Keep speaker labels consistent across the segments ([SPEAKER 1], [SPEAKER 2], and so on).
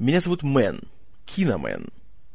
[SPEAKER 1] Меня зовут Мэн, Киномен,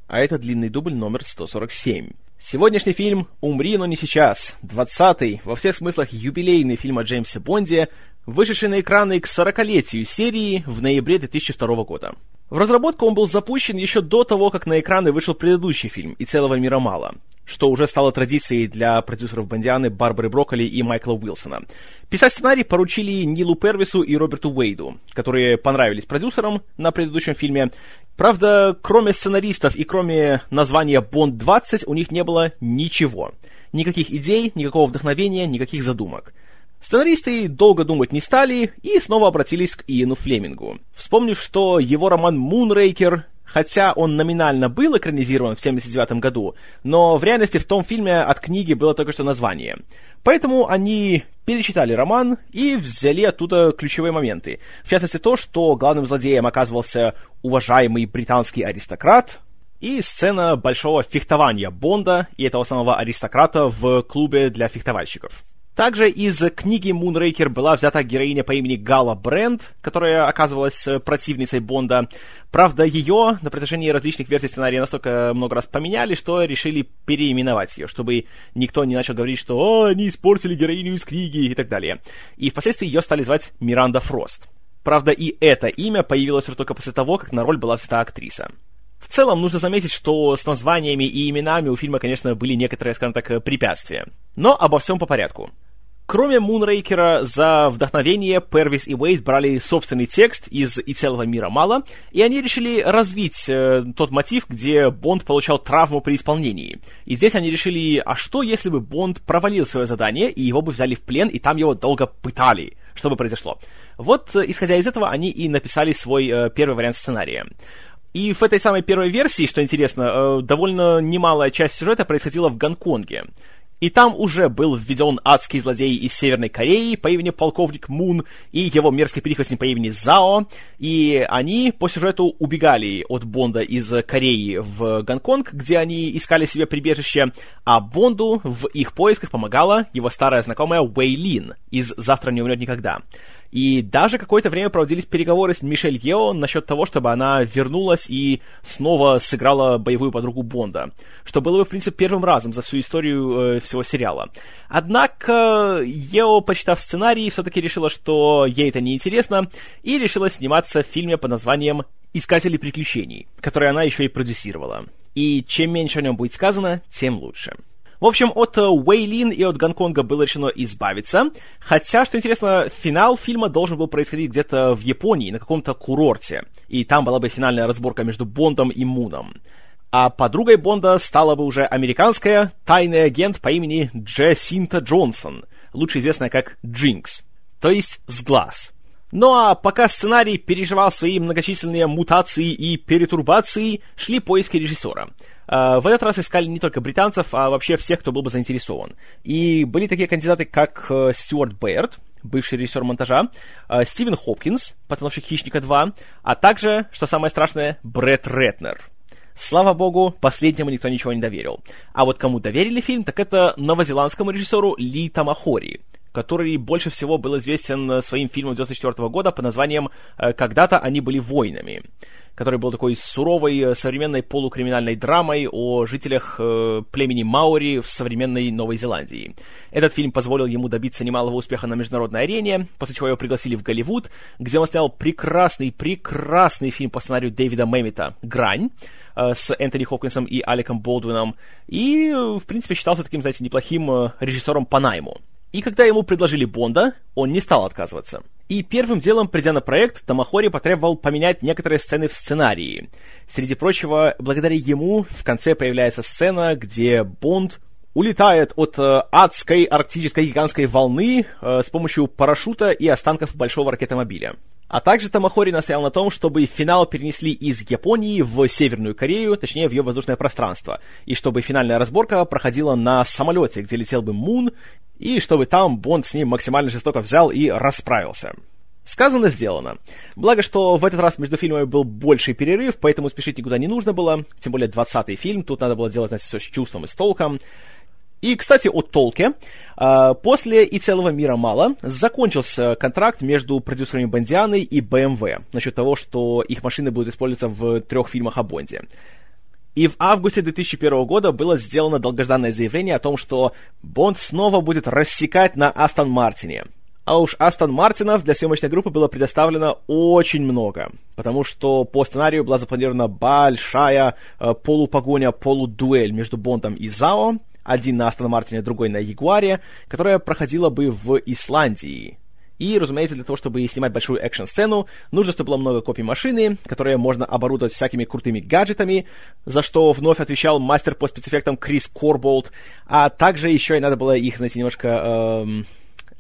[SPEAKER 1] а это длинный дубль номер 147. Сегодняшний фильм «Умри, но не сейчас», 20-й, во всех смыслах юбилейный фильм о Джеймсе Бонде, вышедший на экраны к 40-летию серии в ноябре 2002 года. В разработку он был запущен еще до того, как на экраны вышел предыдущий фильм «И целого мира мало», что уже стало традицией для продюсеров Бондианы Барбары Брокколи и Майкла Уилсона. Писать сценарий поручили Нилу Первису и Роберту Уэйду, которые понравились продюсерам на предыдущем фильме. Правда, кроме сценаристов и кроме названия «Бонд-20» у них не было ничего. Никаких идей, никакого вдохновения, никаких задумок. Сценаристы долго думать не стали и снова обратились к Иену Флемингу, вспомнив, что его роман «Мунрейкер» хотя он номинально был экранизирован в 1979 году, но в реальности в том фильме от книги было только что название. Поэтому они перечитали роман и взяли оттуда ключевые моменты. В частности, то, что главным злодеем оказывался уважаемый британский аристократ, и сцена большого фехтования Бонда и этого самого аристократа в клубе для фехтовальщиков. Также из книги Moonraker была взята героиня по имени Гала Брент, которая оказывалась э, противницей Бонда. Правда, ее на протяжении различных версий сценария настолько много раз поменяли, что решили переименовать ее, чтобы никто не начал говорить, что «О, они испортили героиню из книги» и так далее. И впоследствии ее стали звать Миранда Фрост. Правда, и это имя появилось только после того, как на роль была взята актриса. В целом, нужно заметить, что с названиями и именами у фильма, конечно, были некоторые, скажем так, препятствия. Но обо всем по порядку. Кроме Мунрейкера, за вдохновение Первис и Уэйд брали собственный текст из «И целого мира мало», и они решили развить э, тот мотив, где Бонд получал травму при исполнении. И здесь они решили, а что, если бы Бонд провалил свое задание, и его бы взяли в плен, и там его долго пытали? Что бы произошло? Вот, э, исходя из этого, они и написали свой э, первый вариант сценария. И в этой самой первой версии, что интересно, э, довольно немалая часть сюжета происходила в Гонконге. И там уже был введен адский злодей из Северной Кореи по имени полковник Мун и его мерзкий прихвостень по имени Зао. И они по сюжету убегали от Бонда из Кореи в Гонконг, где они искали себе прибежище, а Бонду в их поисках помогала его старая знакомая Уэй Лин из «Завтра не умрет никогда». И даже какое-то время проводились переговоры с Мишель Ео насчет того, чтобы она вернулась и снова сыграла боевую подругу Бонда, что было бы, в принципе, первым разом за всю историю э, всего сериала. Однако Ео, почитав сценарий, все-таки решила, что ей это неинтересно, и решила сниматься в фильме под названием «Искатели приключений», который она еще и продюсировала. И чем меньше о нем будет сказано, тем лучше. В общем, от Уэйлин и от Гонконга было решено избавиться, хотя, что интересно, финал фильма должен был происходить где-то в Японии, на каком-то курорте, и там была бы финальная разборка между Бондом и Муном. А подругой Бонда стала бы уже американская тайный агент по имени Джессинта Джонсон, лучше известная как Джинкс, то есть с глаз. Ну а пока сценарий переживал свои многочисленные мутации и перетурбации, шли поиски режиссера. А, в этот раз искали не только британцев, а вообще всех, кто был бы заинтересован. И были такие кандидаты, как э, Стюарт Бэйрд, бывший режиссер монтажа, э, Стивен Хопкинс, постановщик «Хищника 2», а также, что самое страшное, Брэд Ретнер. Слава богу, последнему никто ничего не доверил. А вот кому доверили фильм, так это новозеландскому режиссеру Ли Тамахори, который больше всего был известен своим фильмом 1994 года под названием э, «Когда-то они были воинами» который был такой суровой э, современной полукриминальной драмой о жителях э, племени Маори в современной Новой Зеландии. Этот фильм позволил ему добиться немалого успеха на международной арене, после чего его пригласили в Голливуд, где он снял прекрасный, прекрасный фильм по сценарию Дэвида Мэмита «Грань», э, с Энтони Хопкинсом и Аликом Болдуином, и, э, в принципе, считался таким, знаете, неплохим режиссером по найму. И когда ему предложили Бонда, он не стал отказываться. И первым делом, придя на проект, Тамахори потребовал поменять некоторые сцены в сценарии. Среди прочего, благодаря ему в конце появляется сцена, где Бонд улетает от э, адской арктической гигантской волны э, с помощью парашюта и останков большого ракетомобиля. А также Тамахори настоял на том, чтобы финал перенесли из Японии в Северную Корею, точнее в ее воздушное пространство, и чтобы финальная разборка проходила на самолете, где летел бы Мун, и чтобы там Бонд с ним максимально жестоко взял и расправился. Сказано, сделано. Благо, что в этот раз между фильмами был больший перерыв, поэтому спешить никуда не нужно было, тем более 20-й фильм, тут надо было делать, знаете, все с чувством и с толком. И, кстати, о толке. А, после «И целого мира мало» закончился контракт между продюсерами Бондианы и BMW насчет того, что их машины будут использоваться в трех фильмах о Бонде. И в августе 2001 года было сделано долгожданное заявление о том, что Бонд снова будет рассекать на Астон Мартине. А уж Астон Мартинов для съемочной группы было предоставлено очень много, потому что по сценарию была запланирована большая э, полупогоня, полудуэль между Бондом и Зао, один на Астон Мартине, другой на Ягуаре, которая проходила бы в Исландии. И, разумеется, для того, чтобы снимать большую экшн-сцену, нужно, чтобы было много копий машины, которые можно оборудовать всякими крутыми гаджетами, за что вновь отвечал мастер по спецэффектам Крис Корболт, а также еще и надо было их, знаете, немножко... Эм,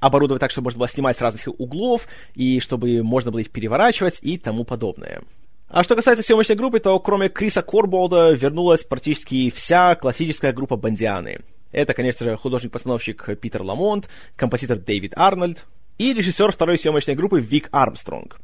[SPEAKER 1] оборудовать так, чтобы можно было снимать с разных углов, и чтобы можно было их переворачивать и тому подобное. А что касается съемочной группы, то кроме Криса Корболда вернулась практически вся классическая группа Бандианы. Это, конечно же, художник-постановщик Питер Ламонт, композитор Дэвид Арнольд и режиссер второй съемочной группы Вик Армстронг.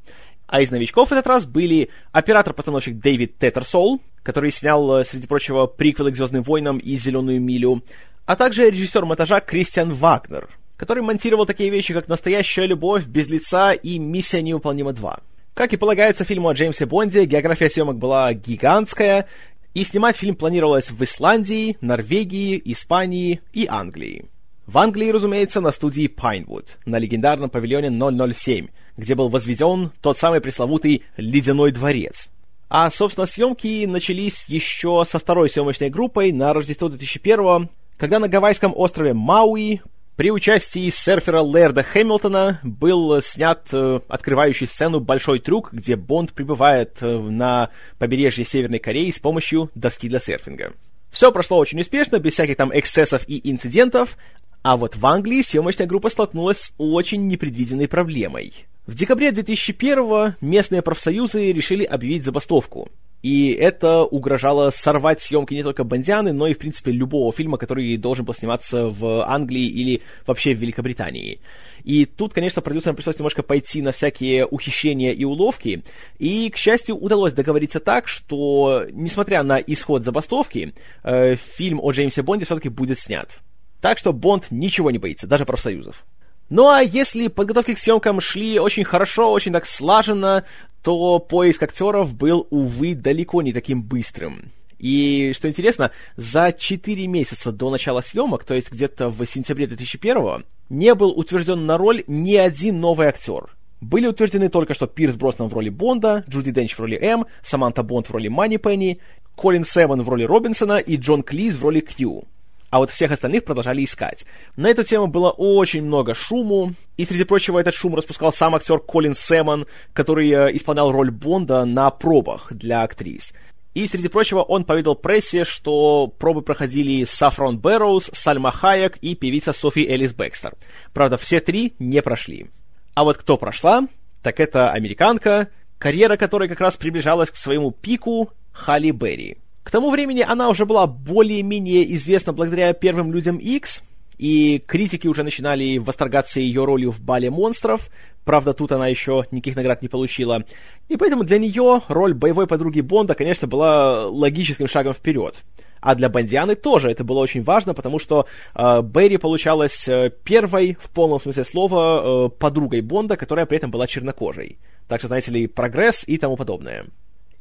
[SPEAKER 1] А из новичков в этот раз были оператор-постановщик Дэвид Теттерсол, который снял, э, среди прочего, приквелы к «Звездным войнам» и «Зеленую милю», а также режиссер монтажа Кристиан Вагнер, который монтировал такие вещи, как «Настоящая любовь», «Без лица» и «Миссия неуполнима 2». Как и полагается фильму о Джеймсе Бонде, география съемок была гигантская, и снимать фильм планировалось в Исландии, Норвегии, Испании и Англии. В Англии, разумеется, на студии Пайнвуд, на легендарном павильоне 007, где был возведен тот самый пресловутый «Ледяной дворец». А, собственно, съемки начались еще со второй съемочной группой на Рождество 2001 когда на гавайском острове Мауи при участии серфера Лерда Хэмилтона был снят э, открывающий сцену «Большой трюк», где Бонд прибывает э, на побережье Северной Кореи с помощью доски для серфинга. Все прошло очень успешно, без всяких там эксцессов и инцидентов, а вот в Англии съемочная группа столкнулась с очень непредвиденной проблемой. В декабре 2001 местные профсоюзы решили объявить забастовку. И это угрожало сорвать съемки не только Бондианы, но и, в принципе, любого фильма, который должен был сниматься в Англии или вообще в Великобритании. И тут, конечно, продюсерам пришлось немножко пойти на всякие ухищрения и уловки. И, к счастью, удалось договориться так, что, несмотря на исход забастовки, э, фильм о Джеймсе Бонде все-таки будет снят. Так что Бонд ничего не боится, даже профсоюзов. Ну а если подготовки к съемкам шли очень хорошо, очень так слаженно, то поиск актеров был, увы, далеко не таким быстрым. И, что интересно, за 4 месяца до начала съемок, то есть где-то в сентябре 2001 не был утвержден на роль ни один новый актер. Были утверждены только что Пирс Броснан в роли Бонда, Джуди Денч в роли М, Саманта Бонд в роли Мани Пенни, Колин Сэмон в роли Робинсона и Джон Клиз в роли Кью а вот всех остальных продолжали искать. На эту тему было очень много шуму, и, среди прочего, этот шум распускал сам актер Колин Сэмон, который э, исполнял роль Бонда на пробах для актрис. И, среди прочего, он поведал прессе, что пробы проходили Сафрон Бэрроуз, Сальма Хайек и певица Софи Элис Бекстер. Правда, все три не прошли. А вот кто прошла, так это американка, карьера которой как раз приближалась к своему пику Халли Берри. К тому времени она уже была более-менее известна благодаря первым людям X, и критики уже начинали восторгаться ее ролью в «Бале монстров», правда, тут она еще никаких наград не получила, и поэтому для нее роль боевой подруги Бонда, конечно, была логическим шагом вперед. А для Бондианы тоже это было очень важно, потому что э, Берри получалась э, первой, в полном смысле слова, э, подругой Бонда, которая при этом была чернокожей. Так что, знаете ли, прогресс и тому подобное.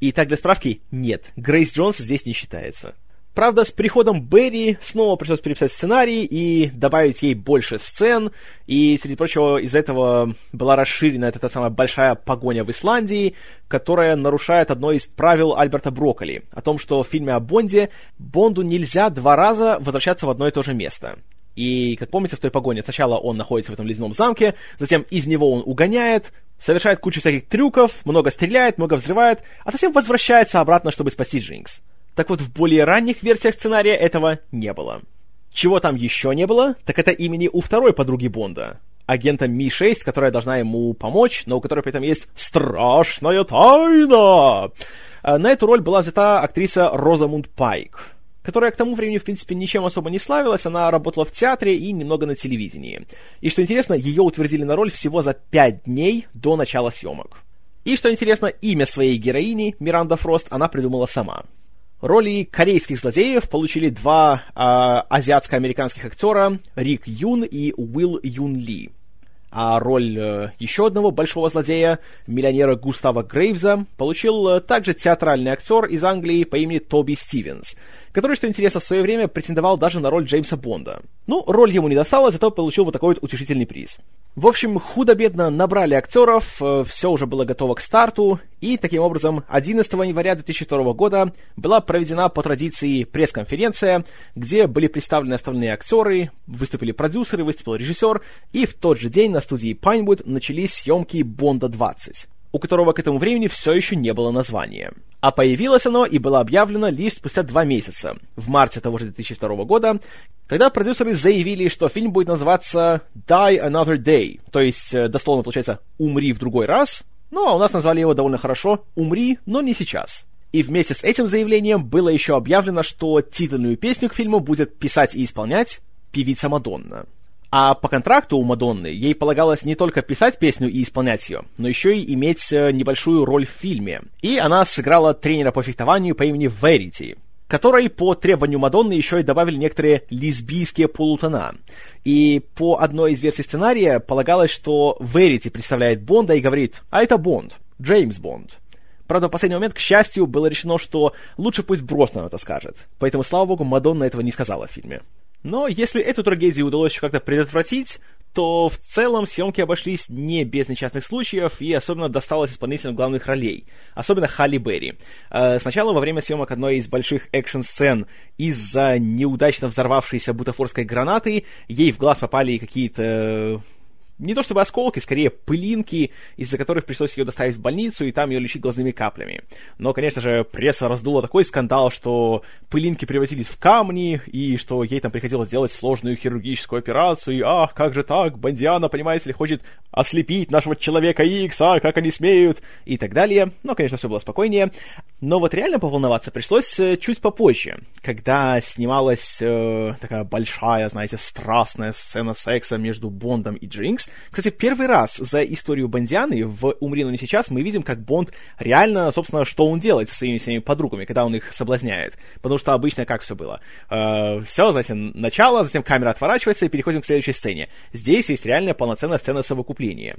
[SPEAKER 1] И так для справки, нет, Грейс Джонс здесь не считается. Правда, с приходом Берри снова пришлось переписать сценарий и добавить ей больше сцен, и, среди прочего, из-за этого была расширена эта самая большая погоня в Исландии, которая нарушает одно из правил Альберта Брокколи, о том, что в фильме о Бонде Бонду нельзя два раза возвращаться в одно и то же место. И, как помните, в той погоне сначала он находится в этом ледяном замке, затем из него он угоняет, совершает кучу всяких трюков, много стреляет, много взрывает, а затем возвращается обратно, чтобы спасти Джинкс. Так вот, в более ранних версиях сценария этого не было. Чего там еще не было, так это имени у второй подруги Бонда, агента Ми-6, которая должна ему помочь, но у которой при этом есть страшная тайна. А, на эту роль была взята актриса Розамунд Пайк которая к тому времени, в принципе, ничем особо не славилась. Она работала в театре и немного на телевидении. И что интересно, ее утвердили на роль всего за пять дней до начала съемок. И что интересно, имя своей героини, Миранда Фрост, она придумала сама. Роли корейских злодеев получили два э, азиатско-американских актера Рик Юн и Уилл Юн Ли. А роль э, еще одного большого злодея, миллионера Густава Грейвза, получил э, также театральный актер из Англии по имени Тоби Стивенс, который, что интересно, в свое время претендовал даже на роль Джеймса Бонда. Ну, роль ему не досталась, зато получил вот такой вот утешительный приз. В общем, худо-бедно набрали актеров, э, все уже было готово к старту, и таким образом 11 января 2002 года была проведена по традиции пресс-конференция, где были представлены остальные актеры, выступили продюсеры, выступил режиссер, и в тот же день на студии Pinewood начались съемки Бонда-20 у которого к этому времени все еще не было названия. А появилось оно и было объявлено лишь спустя два месяца, в марте того же 2002 года, когда продюсеры заявили, что фильм будет называться Die Another Day, то есть, э, дословно получается, «Умри в другой раз», ну а у нас назвали его довольно хорошо «Умри, но не сейчас». И вместе с этим заявлением было еще объявлено, что титульную песню к фильму будет писать и исполнять певица Мадонна. А по контракту у Мадонны ей полагалось не только писать песню и исполнять ее, но еще и иметь э, небольшую роль в фильме. И она сыграла тренера по фехтованию по имени Верити, которой по требованию Мадонны еще и добавили некоторые лесбийские полутона. И по одной из версий сценария полагалось, что Верити представляет Бонда и говорит «А это Бонд, Джеймс Бонд». Правда, в последний момент, к счастью, было решено, что лучше пусть Броснан это скажет. Поэтому, слава богу, Мадонна этого не сказала в фильме. Но если эту трагедию удалось еще как-то предотвратить, то в целом съемки обошлись не без несчастных случаев, и особенно досталось исполнителям главных ролей, особенно Халли Берри. Э, сначала во время съемок одной из больших экшн-сцен из-за неудачно взорвавшейся бутафорской гранаты ей в глаз попали какие-то не то чтобы осколки, скорее пылинки, из-за которых пришлось ее доставить в больницу и там ее лечить глазными каплями. Но, конечно же, пресса раздула такой скандал, что пылинки превратились в камни, и что ей там приходилось делать сложную хирургическую операцию, и ах, как же так, Бандиана, понимаете ли, хочет ослепить нашего человека Икс, а как они смеют, и так далее. Но, конечно, все было спокойнее. Но вот реально поволноваться пришлось э, чуть попозже, когда снималась э, такая большая, знаете, страстная сцена секса между Бондом и Джинкс, кстати, первый раз за историю Бондианы в «Умри, но не сейчас» мы видим, как Бонд реально, собственно, что он делает со своими всеми подругами, когда он их соблазняет. Потому что обычно как все было? Э, все, знаете, начало, затем камера отворачивается, и переходим к следующей сцене. Здесь есть реальная полноценная сцена совокупления.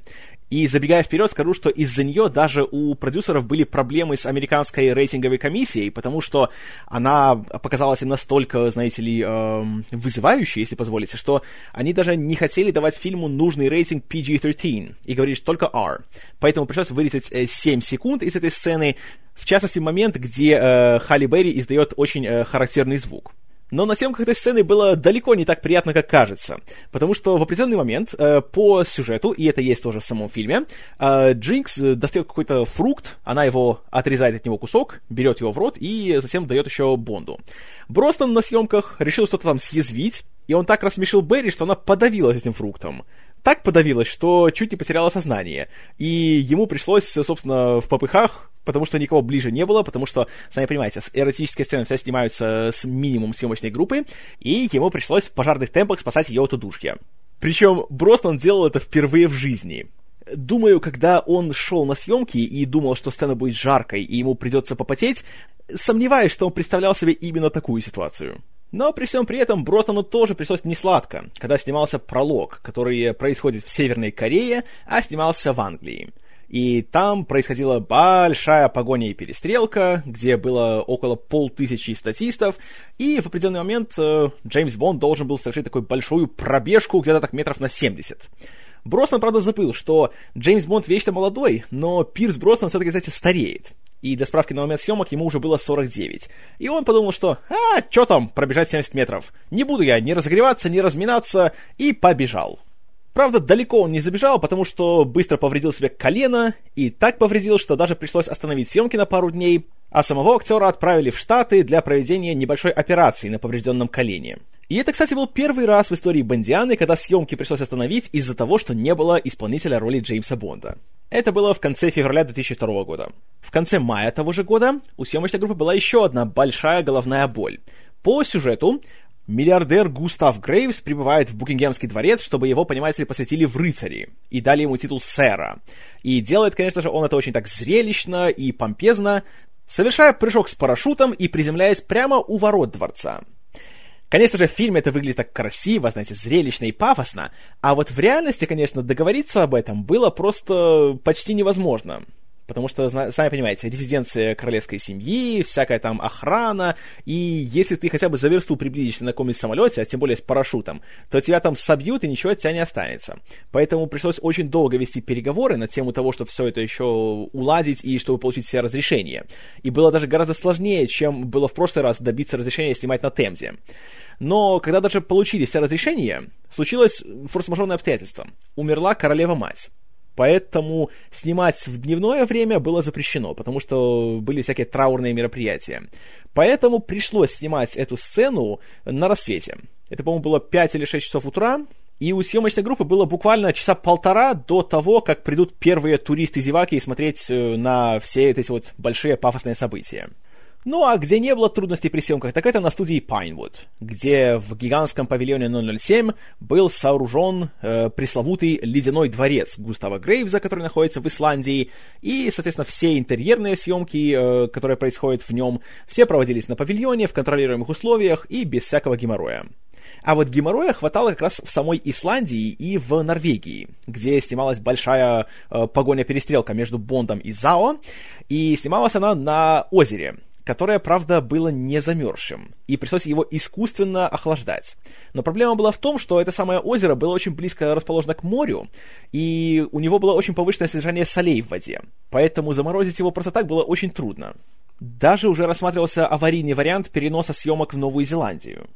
[SPEAKER 1] И забегая вперед, скажу, что из-за нее даже у продюсеров были проблемы с американской рейтинговой комиссией, потому что она показалась им настолько, знаете ли, э, вызывающей, если позволите, что они даже не хотели давать фильму нужный рейтинг рейтинг PG-13 и говоришь только R. Поэтому пришлось вырезать 7 э, секунд из этой сцены, в частности, момент, где э, Халли Берри издает очень э, характерный звук. Но на съемках этой сцены было далеко не так приятно, как кажется. Потому что в определенный момент э, по сюжету, и это есть тоже в самом фильме, э, Джинкс достает какой-то фрукт, она его отрезает от него кусок, берет его в рот и затем дает еще Бонду. Бростон на съемках решил что-то там съязвить, и он так рассмешил Берри, что она подавилась этим фруктом так подавилась, что чуть не потеряла сознание. И ему пришлось, собственно, в попыхах, потому что никого ближе не было, потому что, сами понимаете, эротические сцены все снимаются с минимум съемочной группы, и ему пришлось в пожарных темпах спасать ее от удушья. Причем Броснан делал это впервые в жизни. Думаю, когда он шел на съемки и думал, что сцена будет жаркой и ему придется попотеть, сомневаюсь, что он представлял себе именно такую ситуацию. Но при всем при этом Броснану тоже пришлось несладко, когда снимался пролог, который происходит в Северной Корее, а снимался в Англии. И там происходила большая погоня и перестрелка, где было около полтысячи статистов, и в определенный момент э, Джеймс Бонд должен был совершить такую большую пробежку где-то так метров на 70. Броснан, правда, забыл, что Джеймс Бонд вечно молодой, но Пирс Броснан все-таки, кстати, стареет и для справки на момент съемок ему уже было 49. И он подумал, что «А, что там, пробежать 70 метров? Не буду я ни разогреваться, ни разминаться», и побежал. Правда, далеко он не забежал, потому что быстро повредил себе колено, и так повредил, что даже пришлось остановить съемки на пару дней, а самого актера отправили в Штаты для проведения небольшой операции на поврежденном колене. И это, кстати, был первый раз в истории Бондианы, когда съемки пришлось остановить из-за того, что не было исполнителя роли Джеймса Бонда. Это было в конце февраля 2002 года. В конце мая того же года у съемочной группы была еще одна большая головная боль. По сюжету Миллиардер Густав Грейвс прибывает в Букингемский дворец, чтобы его, понимаете ли, посвятили в рыцари и дали ему титул сэра. И делает, конечно же, он это очень так зрелищно и помпезно, совершая прыжок с парашютом и приземляясь прямо у ворот дворца. Конечно же, в фильме это выглядит так красиво, знаете, зрелищно и пафосно, а вот в реальности, конечно, договориться об этом было просто почти невозможно. Потому что, сами понимаете, резиденция королевской семьи, всякая там охрана, и если ты хотя бы за версту приблизишься на каком-нибудь самолете, а тем более с парашютом, то тебя там собьют, и ничего от тебя не останется. Поэтому пришлось очень долго вести переговоры на тему того, чтобы все это еще уладить и чтобы получить все разрешения. И было даже гораздо сложнее, чем было в прошлый раз добиться разрешения снимать на Темзе. Но когда даже получили все разрешения, случилось форс-мажорное обстоятельство. Умерла королева-мать. Поэтому снимать в дневное время было запрещено, потому что были всякие траурные мероприятия. Поэтому пришлось снимать эту сцену на рассвете. Это, по-моему, было 5 или 6 часов утра, и у съемочной группы было буквально часа полтора до того, как придут первые туристы-зеваки смотреть э, на все эти вот большие пафосные события. Ну а где не было трудностей при съемках, так это на студии Pinewood, где в гигантском павильоне 007 был сооружен э, пресловутый ледяной дворец Густава Грейвза, который находится в Исландии, и, соответственно, все интерьерные съемки, э, которые происходят в нем, все проводились на павильоне в контролируемых условиях и без всякого геморроя. А вот геморроя хватало как раз в самой Исландии и в Норвегии, где снималась большая э, погоня-перестрелка между Бондом и Зао, и снималась она на озере, которое, правда, было не замерзшим, и пришлось его искусственно охлаждать. Но проблема была в том, что это самое озеро было очень близко расположено к морю, и у него было очень повышенное содержание солей в воде, поэтому заморозить его просто так было очень трудно. Даже уже рассматривался аварийный вариант переноса съемок в Новую Зеландию.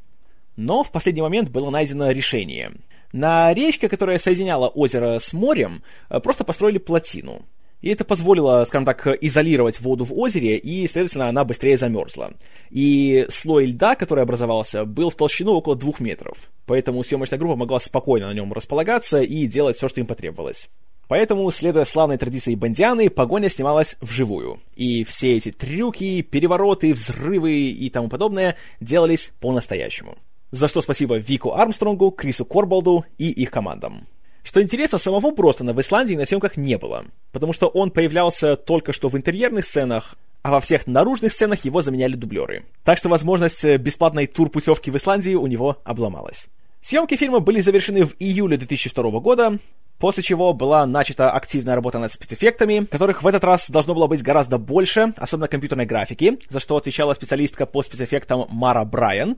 [SPEAKER 1] Но в последний момент было найдено решение. На речке, которая соединяла озеро с морем, просто построили плотину — и это позволило, скажем так, изолировать воду в озере, и, следовательно, она быстрее замерзла. И слой льда, который образовался, был в толщину около двух метров. Поэтому съемочная группа могла спокойно на нем располагаться и делать все, что им потребовалось. Поэтому, следуя славной традиции Бондианы, погоня снималась вживую. И все эти трюки, перевороты, взрывы и тому подобное делались по-настоящему. За что спасибо Вику Армстронгу, Крису Корболду и их командам. Что интересно, самого Бростона в Исландии на съемках не было, потому что он появлялся только что в интерьерных сценах, а во всех наружных сценах его заменяли дублеры. Так что возможность бесплатной тур-путевки в Исландии у него обломалась. Съемки фильма были завершены в июле 2002 года, после чего была начата активная работа над спецэффектами, которых в этот раз должно было быть гораздо больше, особенно компьютерной графики, за что отвечала специалистка по спецэффектам Мара Брайан,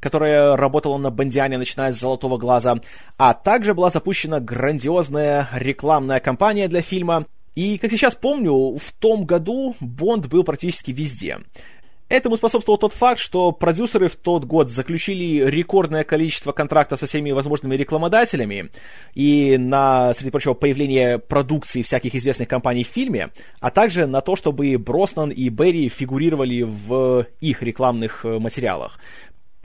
[SPEAKER 1] которая работала на Бондиане, начиная с «Золотого глаза», а также была запущена грандиозная рекламная кампания для фильма. И, как сейчас помню, в том году Бонд был практически везде. Этому способствовал тот факт, что продюсеры в тот год заключили рекордное количество контрактов со всеми возможными рекламодателями и на, среди прочего, появление продукции всяких известных компаний в фильме, а также на то, чтобы Броснан и Берри фигурировали в их рекламных э, материалах.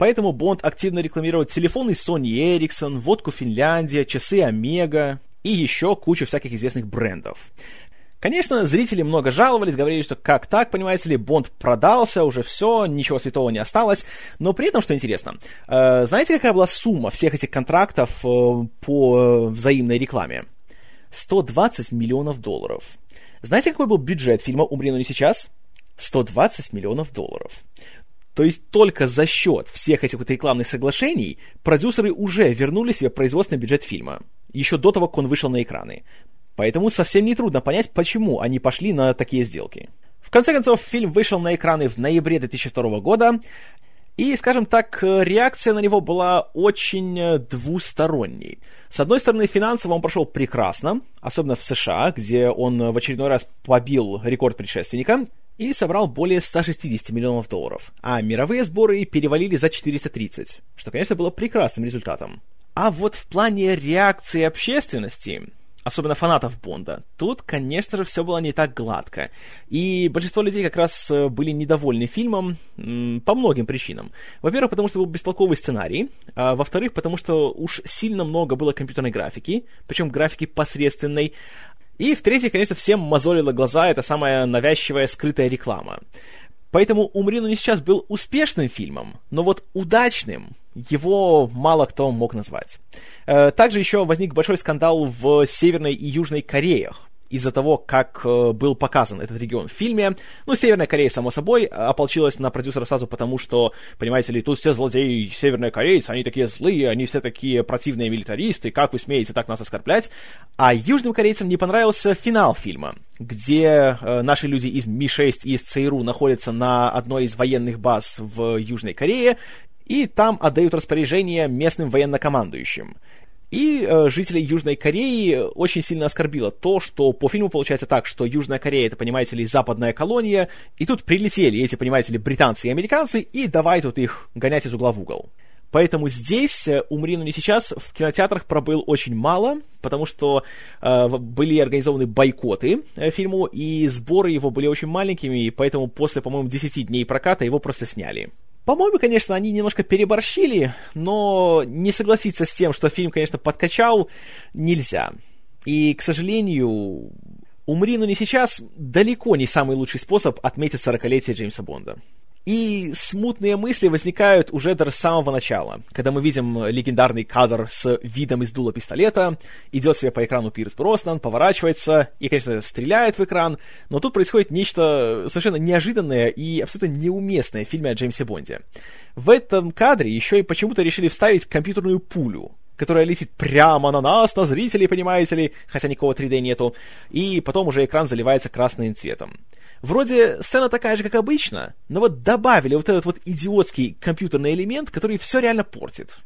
[SPEAKER 1] Поэтому Бонд активно рекламировал телефоны Sony Ericsson, водку Финляндия, часы Омега и еще кучу всяких известных брендов. Конечно, зрители много жаловались, говорили, что как так, понимаете ли, Бонд продался, уже все, ничего святого не осталось. Но при этом, что интересно, э, знаете, какая была сумма всех этих контрактов э, по э, взаимной рекламе? 120 миллионов долларов. Знаете, какой был бюджет фильма «Умри, но не сейчас»? 120 миллионов долларов. То есть только за счет всех этих вот рекламных соглашений продюсеры уже вернули себе производственный бюджет фильма, еще до того, как он вышел на экраны. Поэтому совсем нетрудно понять, почему они пошли на такие сделки. В конце концов, фильм вышел на экраны в ноябре 2002 года, и, скажем так, реакция на него была очень двусторонней. С одной стороны, финансово он прошел прекрасно, особенно в США, где он в очередной раз побил рекорд предшественника, и собрал более 160 миллионов долларов, а мировые сборы перевалили за 430, что, конечно, было прекрасным результатом. А вот в плане реакции общественности, особенно фанатов Бонда, тут, конечно же, все было не так гладко. И большинство людей как раз э, были недовольны фильмом по многим причинам. Во-первых, потому что был бестолковый сценарий, а во-вторых, потому что уж сильно много было компьютерной графики, причем графики посредственной, и в-третьих, конечно, всем мозолило глаза эта самая навязчивая скрытая реклама. Поэтому «Умри, но не сейчас» был успешным фильмом, но вот удачным его мало кто мог назвать. Э, также еще возник большой скандал в Северной и Южной Кореях из-за того, как э, был показан этот регион в фильме. Ну, Северная Корея, само собой, ополчилась на продюсера сразу потому, что, понимаете ли, тут все злодеи северные корейцы, они такие злые, они все такие противные милитаристы, как вы смеете так нас оскорблять? А южным корейцам не понравился финал фильма, где э, наши люди из Ми-6 и из ЦРУ находятся на одной из военных баз в Южной Корее, и там отдают распоряжение местным военнокомандующим. И э, жителей Южной Кореи очень сильно оскорбило то, что по фильму получается так, что Южная Корея это, понимаете ли, западная колония, и тут прилетели эти, понимаете ли, британцы и американцы, и давай тут их гонять из угла в угол. Поэтому здесь э, «Умри, но не сейчас» в кинотеатрах пробыл очень мало, потому что э, были организованы бойкоты э, фильму, и сборы его были очень маленькими, и поэтому после, по-моему, 10 дней проката его просто сняли. По-моему, конечно, они немножко переборщили, но не согласиться с тем, что фильм, конечно, подкачал, нельзя. И, к сожалению, «Умри, но не сейчас» далеко не самый лучший способ отметить 40-летие Джеймса Бонда. И смутные мысли возникают уже до самого начала, когда мы видим легендарный кадр с видом из дула пистолета, идет себе по экрану Пирс Броснан, поворачивается и, конечно, стреляет в экран, но тут происходит нечто совершенно неожиданное и абсолютно неуместное в фильме о Джеймсе Бонде. В этом кадре еще и почему-то решили вставить компьютерную пулю, которая летит прямо на нас, на зрителей, понимаете ли, хотя никакого 3D нету, и потом уже экран заливается красным цветом. Вроде сцена такая же, как обычно, но вот добавили вот этот вот идиотский компьютерный элемент, который все реально портит.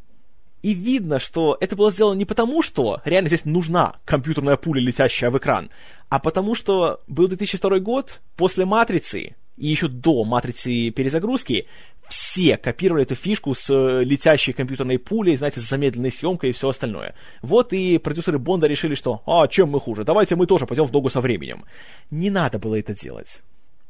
[SPEAKER 1] И видно, что это было сделано не потому, что реально здесь нужна компьютерная пуля, летящая в экран, а потому что был 2002 год, после «Матрицы», и еще до матрицы перезагрузки, все копировали эту фишку с э, летящей компьютерной пулей, знаете, с замедленной съемкой и все остальное. Вот и продюсеры Бонда решили, что «А, чем мы хуже? Давайте мы тоже пойдем в ногу со временем». Не надо было это делать.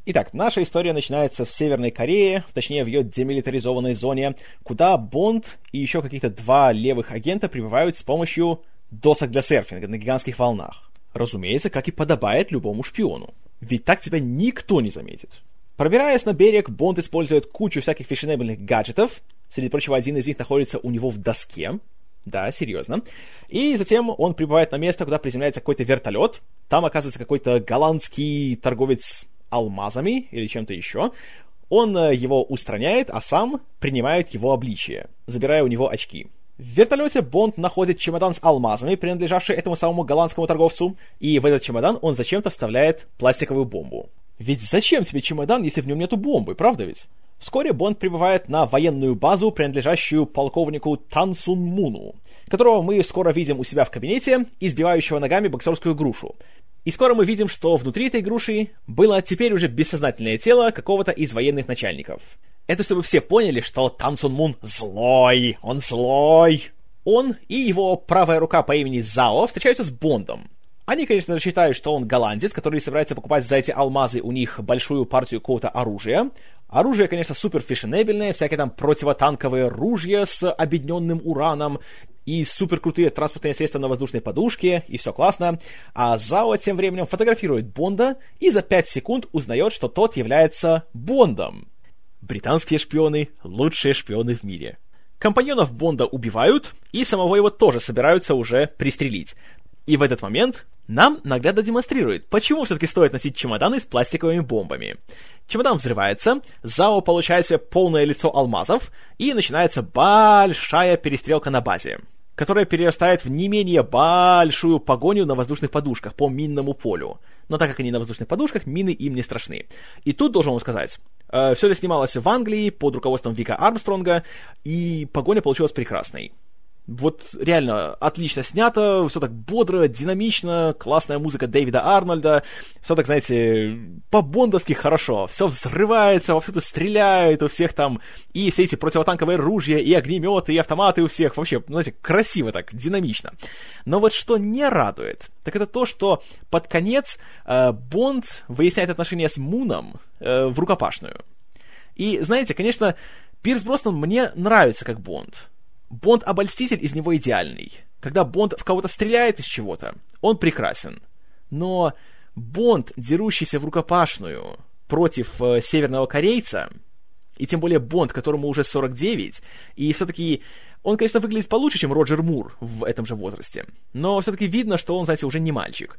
[SPEAKER 1] Итак, наша история начинается в Северной Корее, точнее в ее демилитаризованной зоне, куда Бонд и еще каких-то два левых агента прибывают с помощью досок для серфинга на гигантских волнах. Разумеется, как и подобает любому шпиону. Ведь так тебя никто не заметит. Пробираясь на берег, Бонд использует кучу всяких фешенебельных гаджетов. Среди прочего, один из них находится у него в доске. Да, серьезно. И затем он прибывает на место, куда приземляется какой-то вертолет. Там оказывается какой-то голландский торговец алмазами или чем-то еще. Он э, его устраняет, а сам принимает его обличие, забирая у него очки. В вертолете Бонд находит чемодан с алмазами, принадлежавший этому самому голландскому торговцу, и в этот чемодан он зачем-то вставляет пластиковую бомбу. Ведь зачем себе чемодан, если в нем нету бомбы, правда ведь? Вскоре Бонд прибывает на военную базу, принадлежащую полковнику Тан Сун Муну, которого мы скоро видим у себя в кабинете, избивающего ногами боксерскую грушу. И скоро мы видим, что внутри этой груши было теперь уже бессознательное тело какого-то из военных начальников. Это чтобы все поняли, что Тан Сун Мун злой, он злой. Он и его правая рука по имени Зао встречаются с Бондом. Они, конечно считают, что он голландец, который собирается покупать за эти алмазы у них большую партию какого-то оружия. Оружие, конечно, супер фешенебельное, всякие там противотанковые ружья с объединенным ураном и супер крутые транспортные средства на воздушной подушке, и все классно. А Зао тем временем фотографирует Бонда и за 5 секунд узнает, что тот является Бондом. Британские шпионы — лучшие шпионы в мире. Компаньонов Бонда убивают, и самого его тоже собираются уже пристрелить. И в этот момент нам наглядно демонстрирует, почему все-таки стоит носить чемоданы с пластиковыми бомбами. Чемодан взрывается, Зао получает себе полное лицо алмазов, и начинается большая перестрелка на базе, которая перерастает в не менее большую погоню на воздушных подушках по минному полю. Но так как они на воздушных подушках, мины им не страшны. И тут должен вам сказать, э, все это снималось в Англии под руководством Вика Армстронга, и погоня получилась прекрасной. Вот реально отлично снято, все так бодро, динамично, классная музыка Дэвида Арнольда, все так, знаете, по-бондовски хорошо, все взрывается, во все это стреляет у всех там, и все эти противотанковые ружья, и огнеметы, и автоматы у всех, вообще, знаете, красиво так, динамично. Но вот что не радует, так это то, что под конец э, Бонд выясняет отношения с Муном э, в рукопашную. И, знаете, конечно, Пирс Броснан мне нравится как Бонд, Бонд-обольститель из него идеальный. Когда Бонд в кого-то стреляет из чего-то, он прекрасен. Но Бонд, дерущийся в рукопашную против э, северного корейца, и тем более Бонд, которому уже 49, и все-таки он, конечно, выглядит получше, чем Роджер Мур в этом же возрасте, но все-таки видно, что он, знаете, уже не мальчик.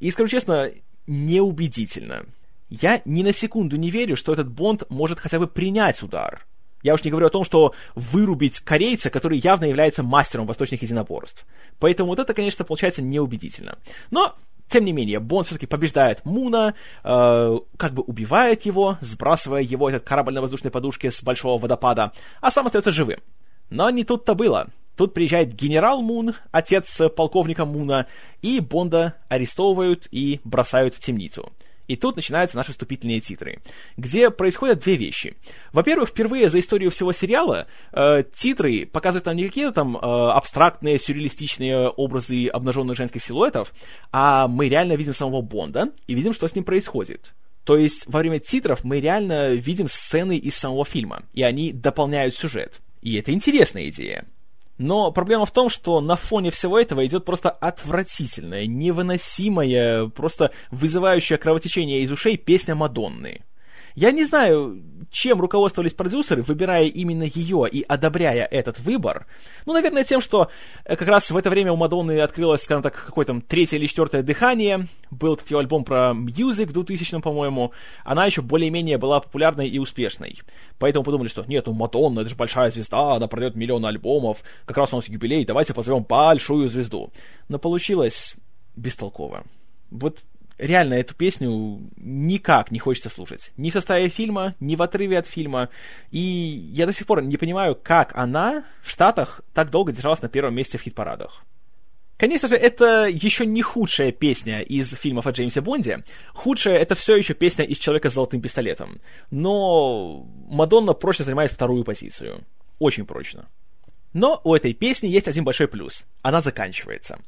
[SPEAKER 1] И, скажу честно, неубедительно. Я ни на секунду не верю, что этот Бонд может хотя бы принять удар. Я уж не говорю о том, что вырубить корейца, который явно является мастером восточных единоборств. Поэтому вот это, конечно, получается неубедительно. Но, тем не менее, Бонд все-таки побеждает Муна, э, как бы убивает его, сбрасывая его этот корабль на воздушной подушке с большого водопада, а сам остается живым. Но не тут-то было. Тут приезжает генерал Мун, отец полковника Муна, и Бонда арестовывают и бросают в темницу. И тут начинаются наши вступительные титры, где происходят две вещи. Во-первых, впервые за историю всего сериала э, титры показывают нам не какие-то там э, абстрактные, сюрреалистичные образы обнаженных женских силуэтов, а мы реально видим самого Бонда и видим, что с ним происходит. То есть во время титров мы реально видим сцены из самого фильма, и они дополняют сюжет. И это интересная идея. Но проблема в том, что на фоне всего этого идет просто отвратительная, невыносимая, просто вызывающая кровотечение из ушей песня Мадонны. Я не знаю, чем руководствовались продюсеры, выбирая именно ее и одобряя этот выбор. Ну, наверное, тем, что э, как раз в это время у Мадонны открылось, скажем так, какое-то третье или четвертое дыхание. Был этот ее альбом про Music в 2000 по-моему. Она еще более-менее была популярной и успешной. Поэтому подумали, что нет, ну Мадонна, это же большая звезда, она продает миллион альбомов, как раз у нас юбилей, давайте позовем большую звезду. Но получилось бестолково. Вот реально эту песню никак не хочется слушать. Ни в составе фильма, ни в отрыве от фильма. И я до сих пор не понимаю, как она в Штатах так долго держалась на первом месте в хит-парадах. Конечно же, это еще не худшая песня из фильмов о Джеймсе Бонде. Худшая — это все еще песня из «Человека с золотым пистолетом». Но Мадонна прочно занимает вторую позицию. Очень прочно. Но у этой песни есть один большой плюс. Она заканчивается.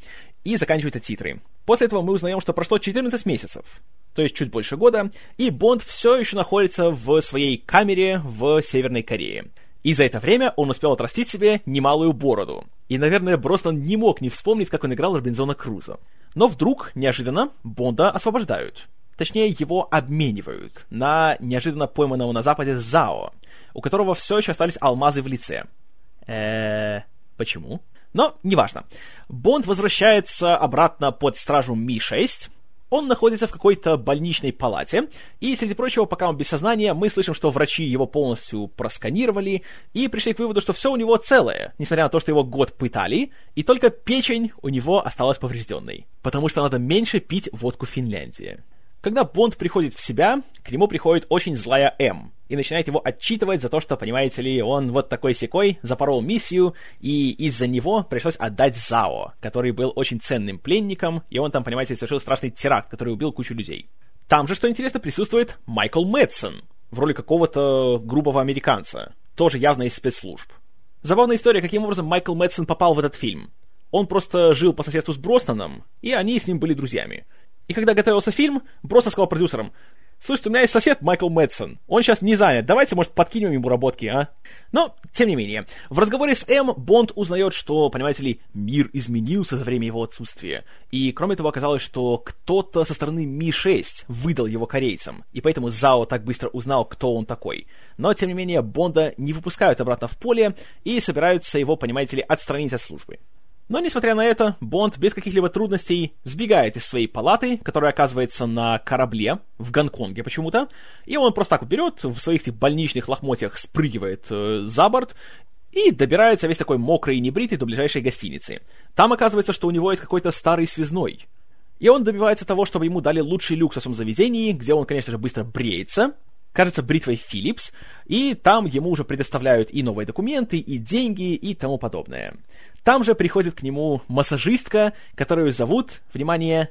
[SPEAKER 1] И заканчиваются титры. После этого мы узнаем, что прошло 14 месяцев, то есть чуть больше года, и Бонд все еще находится в своей камере в Северной Корее. И за это время он успел отрастить себе немалую бороду. И, наверное, Броснан не мог не вспомнить, как он играл Робинзона Круза. Но вдруг, неожиданно, Бонда освобождают. Точнее, его обменивают на неожиданно пойманного на Западе Зао, у которого все еще остались алмазы в лице. Э, почему? Но неважно. Бонд возвращается обратно под стражу Ми-6. Он находится в какой-то больничной палате, и, среди прочего, пока он без сознания, мы слышим, что врачи его полностью просканировали и пришли к выводу, что все у него целое, несмотря на то, что его год пытали, и только печень у него осталась поврежденной, потому что надо меньше пить водку Финляндии. Когда Бонд приходит в себя, к нему приходит очень злая М и начинает его отчитывать за то, что, понимаете ли, он вот такой секой запорол миссию, и из-за него пришлось отдать Зао, который был очень ценным пленником, и он там, понимаете, совершил страшный теракт, который убил кучу людей. Там же, что интересно, присутствует Майкл Мэтсон в роли какого-то грубого американца, тоже явно из спецслужб. Забавная история, каким образом Майкл Мэтсон попал в этот фильм. Он просто жил по соседству с Броснаном, и они с ним были друзьями. И когда готовился фильм, просто сказал продюсерам, «Слушайте, у меня есть сосед Майкл Мэтсон. Он сейчас не занят. Давайте, может, подкинем ему работки, а?» Но, тем не менее, в разговоре с М Бонд узнает, что, понимаете ли, мир изменился за время его отсутствия. И, кроме того, оказалось, что кто-то со стороны Ми-6 выдал его корейцам. И поэтому Зао так быстро узнал, кто он такой. Но, тем не менее, Бонда не выпускают обратно в поле и собираются его, понимаете ли, отстранить от службы. Но, несмотря на это, Бонд без каких-либо трудностей сбегает из своей палаты, которая оказывается на корабле в Гонконге почему-то, и он просто так берет, в своих этих больничных лохмотьях спрыгивает э, за борт и добирается весь такой мокрый и небритый до ближайшей гостиницы. Там оказывается, что у него есть какой-то старый связной. И он добивается того, чтобы ему дали лучший люкс в своем заведении, где он, конечно же, быстро бреется, кажется, бритвой Philips, и там ему уже предоставляют и новые документы, и деньги, и тому подобное. Там же приходит к нему массажистка, которую зовут, внимание,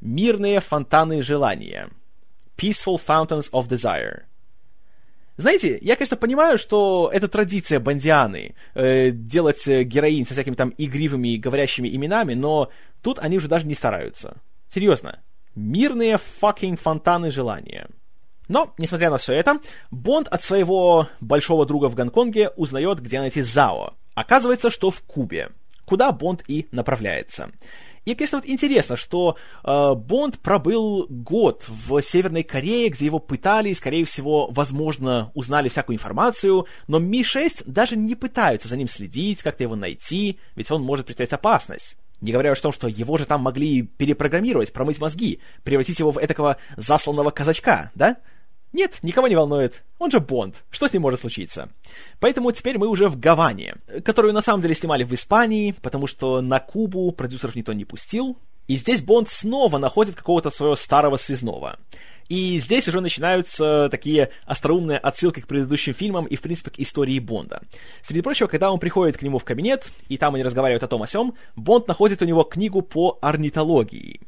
[SPEAKER 1] «Мирные фонтаны желания». Peaceful Fountains of Desire. Знаете, я, конечно, понимаю, что это традиция бандианы э, делать э, героинь со всякими там игривыми говорящими именами, но тут они уже даже не стараются. Серьезно. Мирные fucking фонтаны желания. Но, несмотря на все это, Бонд от своего большого друга в Гонконге узнает, где найти Зао. Оказывается, что в Кубе, куда Бонд и направляется. И, конечно, вот интересно, что э, Бонд пробыл год в Северной Корее, где его пытали, скорее всего, возможно, узнали всякую информацию, но Ми-6 даже не пытаются за ним следить, как-то его найти, ведь он может представить опасность. Не говоря уж о том, что его же там могли перепрограммировать, промыть мозги, превратить его в этакого засланного казачка, да? Нет, никого не волнует. Он же Бонд. Что с ним может случиться? Поэтому теперь мы уже в Гаване, которую на самом деле снимали в Испании, потому что на Кубу продюсеров никто не пустил. И здесь Бонд снова находит какого-то своего старого связного. И здесь уже начинаются такие остроумные отсылки к предыдущим фильмам и, в принципе, к истории Бонда. Среди прочего, когда он приходит к нему в кабинет, и там они разговаривают о том о сём, Бонд находит у него книгу по орнитологии.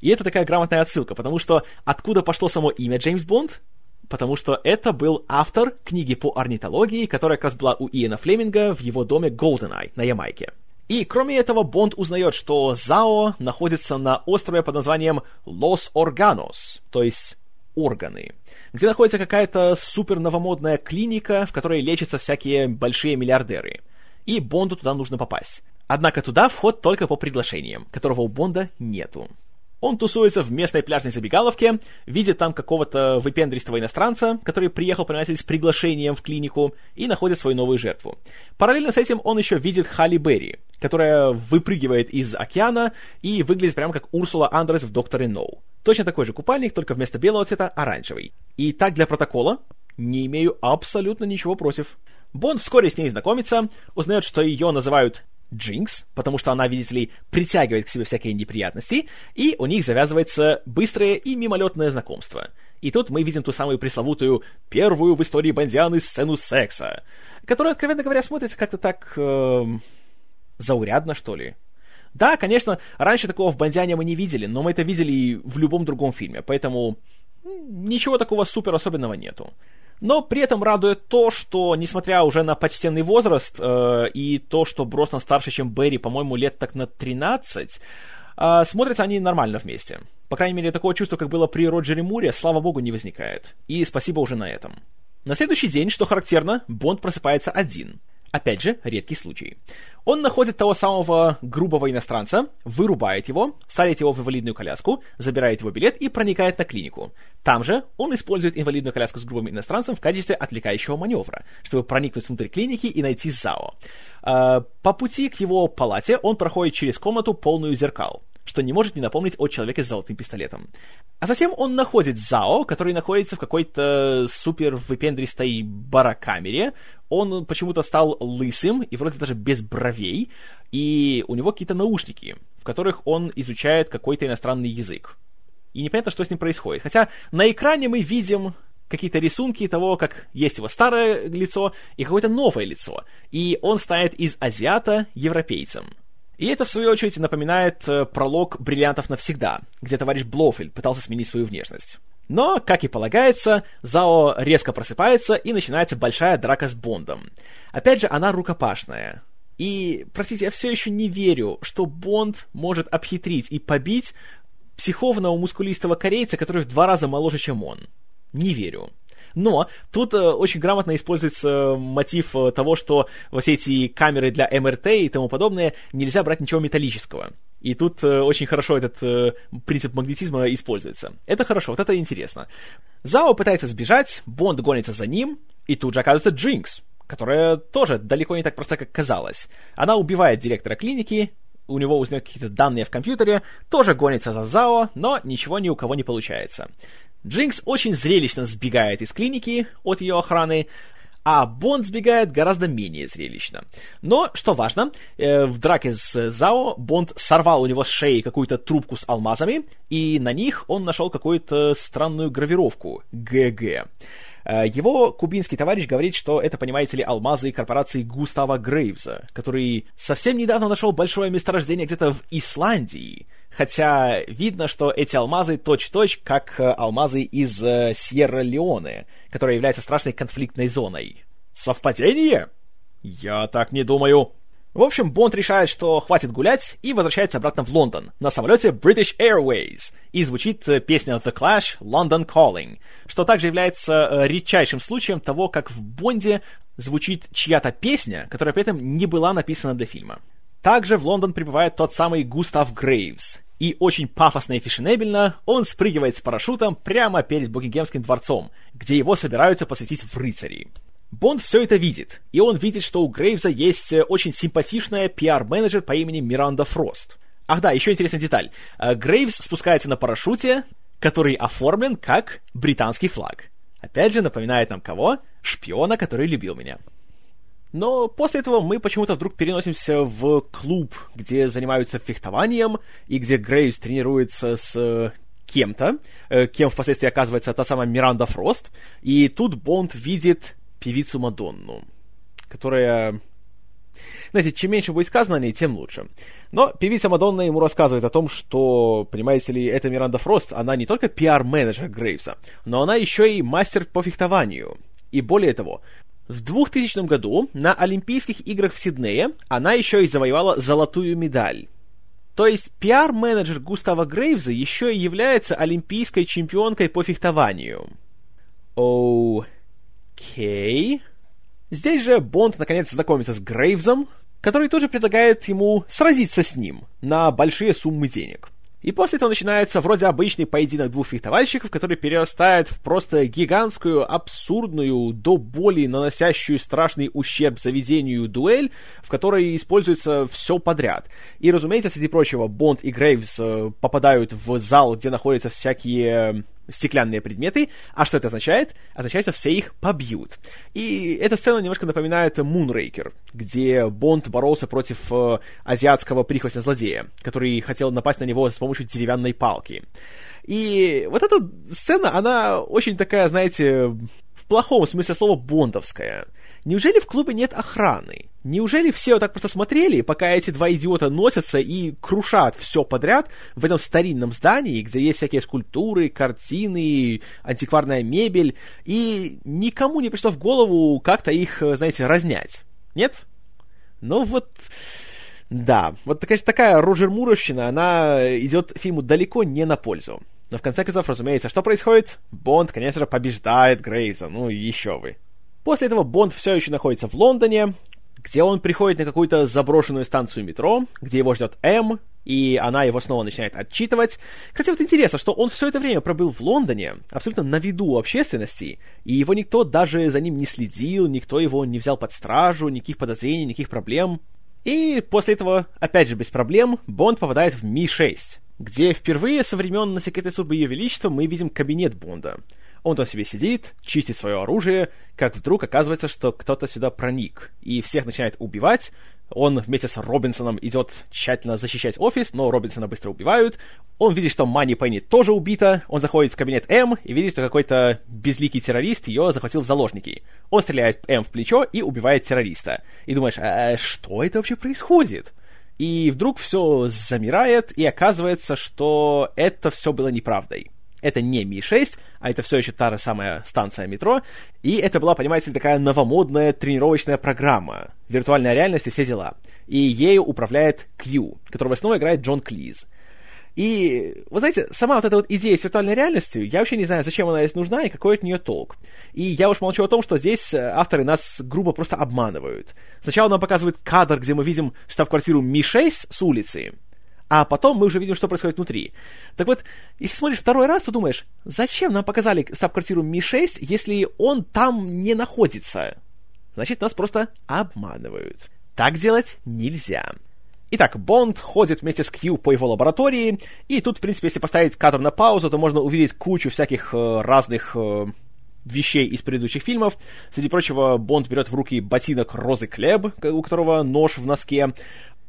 [SPEAKER 1] И это такая грамотная отсылка, потому что откуда пошло само имя Джеймс Бонд? Потому что это был автор книги по орнитологии, которая как раз была у Иэна Флеминга в его доме Голденай на Ямайке. И кроме этого, Бонд узнает, что Зао находится на острове под названием Лос Органос, то есть органы, где находится какая-то супер новомодная клиника, в которой лечатся всякие большие миллиардеры. И Бонду туда нужно попасть. Однако туда вход только по приглашениям, которого у Бонда нету. Он тусуется в местной пляжной забегаловке, видит там какого-то выпендристого иностранца, который приехал, понимаете, с приглашением в клинику, и находит свою новую жертву. Параллельно с этим он еще видит Халли Берри, которая выпрыгивает из океана и выглядит прямо как Урсула Андрес в «Докторе Ноу». Точно такой же купальник, только вместо белого цвета оранжевый. И так для протокола не имею абсолютно ничего против. Бонд вскоре с ней знакомится, узнает, что ее называют Джинкс, потому что она, видите ли, притягивает к себе всякие неприятности, и у них завязывается быстрое и мимолетное знакомство. И тут мы видим ту самую пресловутую первую в истории Бондианы сцену секса, которая, откровенно говоря, смотрится как-то так... Э, заурядно, что ли. Да, конечно, раньше такого в Бондиане мы не видели, но мы это видели в любом другом фильме, поэтому ничего такого супер особенного нету. Но при этом радует то, что, несмотря уже на почтенный возраст э, и то, что Броснан старше, чем Берри, по-моему, лет так на 13, э, смотрятся они нормально вместе. По крайней мере, такого чувства, как было при Роджере Муре, слава богу, не возникает. И спасибо уже на этом. На следующий день, что характерно, Бонд просыпается один. Опять же, редкий случай. Он находит того самого грубого иностранца, вырубает его, садит его в инвалидную коляску, забирает его билет и проникает на клинику. Там же он использует инвалидную коляску с грубым иностранцем в качестве отвлекающего маневра, чтобы проникнуть внутрь клиники и найти Зао. А, по пути к его палате он проходит через комнату, полную зеркал что не может не напомнить о человеке с золотым пистолетом. А затем он находит Зао, который находится в какой-то супер выпендристой барокамере, он почему-то стал лысым и вроде даже без бровей, и у него какие-то наушники, в которых он изучает какой-то иностранный язык. И непонятно, что с ним происходит. Хотя на экране мы видим какие-то рисунки того, как есть его старое лицо и какое-то новое лицо. И он станет из азиата европейцем. И это, в свою очередь, напоминает э, пролог «Бриллиантов навсегда», где товарищ Блоуфильд пытался сменить свою внешность. Но, как и полагается, Зао резко просыпается и начинается большая драка с Бондом. Опять же, она рукопашная. И, простите, я все еще не верю, что Бонд может обхитрить и побить психованного мускулистого корейца, который в два раза моложе, чем он. Не верю. Но тут э, очень грамотно используется мотив э, того, что все эти камеры для МРТ и тому подобное нельзя брать ничего металлического. И тут э, очень хорошо этот э, принцип магнетизма используется. Это хорошо, вот это интересно. Зао пытается сбежать, Бонд гонится за ним, и тут же оказывается Джинкс, которая тоже далеко не так проста, как казалось. Она убивает директора клиники, у него узнает какие-то данные в компьютере, тоже гонится за Зао, но ничего ни у кого не получается. Джинкс очень зрелищно сбегает из клиники от ее охраны, а Бонд сбегает гораздо менее зрелищно. Но, что важно, э, в драке с Зао Бонд сорвал у него с шеи какую-то трубку с алмазами, и на них он нашел какую-то странную гравировку ГГ. Э, его кубинский товарищ говорит, что это, понимаете ли, алмазы корпорации Густава Грейвза, который совсем недавно нашел большое месторождение где-то в Исландии, хотя видно, что эти алмазы точь-точь как э, алмазы из э, Сьерра-Леоне, которая является страшной конфликтной зоной. Совпадение? Я так не думаю. В общем, Бонд решает, что хватит гулять, и возвращается обратно в Лондон на самолете British Airways. И звучит э, песня The Clash London Calling, что также является редчайшим случаем того, как в Бонде звучит чья-то песня, которая при этом не была написана для фильма. Также в Лондон прибывает тот самый Густав Грейвс, и очень пафосно и фешенебельно он спрыгивает с парашютом прямо перед Букингемским дворцом, где его собираются посвятить в рыцари. Бонд все это видит, и он видит, что у Грейвза есть э, очень симпатичная пиар-менеджер по имени Миранда Фрост. Ах да, еще интересная деталь. Э, Грейвс спускается на парашюте, который оформлен как британский флаг. Опять же, напоминает нам кого? Шпиона, который любил меня. Но после этого мы почему-то вдруг переносимся в клуб, где занимаются фехтованием, и где Грейвс тренируется с э, кем-то, э, кем впоследствии оказывается та самая Миранда Фрост, и тут Бонд видит певицу Мадонну, которая... Знаете, чем меньше будет сказано о ней, тем лучше. Но певица Мадонна ему рассказывает о том, что, понимаете ли, эта Миранда Фрост, она не только пиар-менеджер Грейвса, но она еще и мастер по фехтованию. И более того, в 2000 году на Олимпийских играх в Сиднее она еще и завоевала золотую медаль. То есть пиар-менеджер Густава Грейвза еще и является олимпийской чемпионкой по фехтованию. Окей. Okay. Здесь же Бонд наконец знакомится с Грейвзом, который тоже предлагает ему сразиться с ним на большие суммы денег. И после этого начинается вроде обычный поединок двух фехтовальщиков, который перерастает в просто гигантскую, абсурдную, до боли наносящую страшный ущерб заведению дуэль, в которой используется все подряд. И, разумеется, среди прочего, Бонд и Грейвс э, попадают в зал, где находятся всякие стеклянные предметы. А что это означает? Означает, что все их побьют. И эта сцена немножко напоминает Мунрейкер, где Бонд боролся против э, азиатского прихвостня злодея, который хотел напасть на него с помощью деревянной палки. И вот эта сцена, она очень такая, знаете, в плохом смысле слова бондовская. Неужели в клубе нет охраны? Неужели все вот так просто смотрели, пока эти два идиота носятся и крушат все подряд в этом старинном здании, где есть всякие скульптуры, картины, антикварная мебель, и никому не пришло в голову как-то их, знаете, разнять? Нет? Ну вот... Да, вот конечно, такая Роджер Муровщина, она идет фильму далеко не на пользу. Но в конце концов, разумеется, что происходит? Бонд, конечно же, побеждает Грейвза, ну еще вы. После этого Бонд все еще находится в Лондоне, где он приходит на какую-то заброшенную станцию метро, где его ждет М, и она его снова начинает отчитывать. Кстати, вот интересно, что он все это время пробыл в Лондоне, абсолютно на виду общественности, и его никто даже за ним не следил, никто его не взял под стражу, никаких подозрений, никаких проблем. И после этого, опять же без проблем, Бонд попадает в Ми-6, где впервые со времен секретной службы Ее Величества мы видим кабинет Бонда — он там себе сидит, чистит свое оружие, как вдруг оказывается, что кто-то сюда проник, и всех начинает убивать. Он вместе с Робинсоном идет тщательно защищать офис, но Робинсона быстро убивают. Он видит, что Мани Пенни тоже убита. Он заходит в кабинет М и видит, что какой-то безликий террорист ее захватил в заложники. Он стреляет М в плечо и убивает террориста. И думаешь, а что это вообще происходит? И вдруг все замирает, и оказывается, что это все было неправдой. Это не Ми-6, а это все еще та же самая станция метро, и это была, понимаете, такая новомодная тренировочная программа, виртуальная реальность и все дела. И ею управляет Q, которого снова играет Джон Клиз. И, вы знаете, сама вот эта вот идея с виртуальной реальностью, я вообще не знаю, зачем она здесь нужна и какой от нее толк. И я уж молчу о том, что здесь э, авторы нас грубо просто обманывают. Сначала нам показывают кадр, где мы видим штаб-квартиру Ми-6 с улицы, а потом мы уже видим, что происходит внутри. Так вот, если смотришь второй раз, то думаешь, зачем нам показали штаб-квартиру Ми-6, если он там не находится? Значит, нас просто обманывают. Так делать нельзя. Итак, Бонд ходит вместе с Кью по его лаборатории, и тут, в принципе, если поставить кадр на паузу, то можно увидеть кучу всяких э, разных э, вещей из предыдущих фильмов. Среди прочего, Бонд берет в руки ботинок Розы Клеб, у которого нож в носке.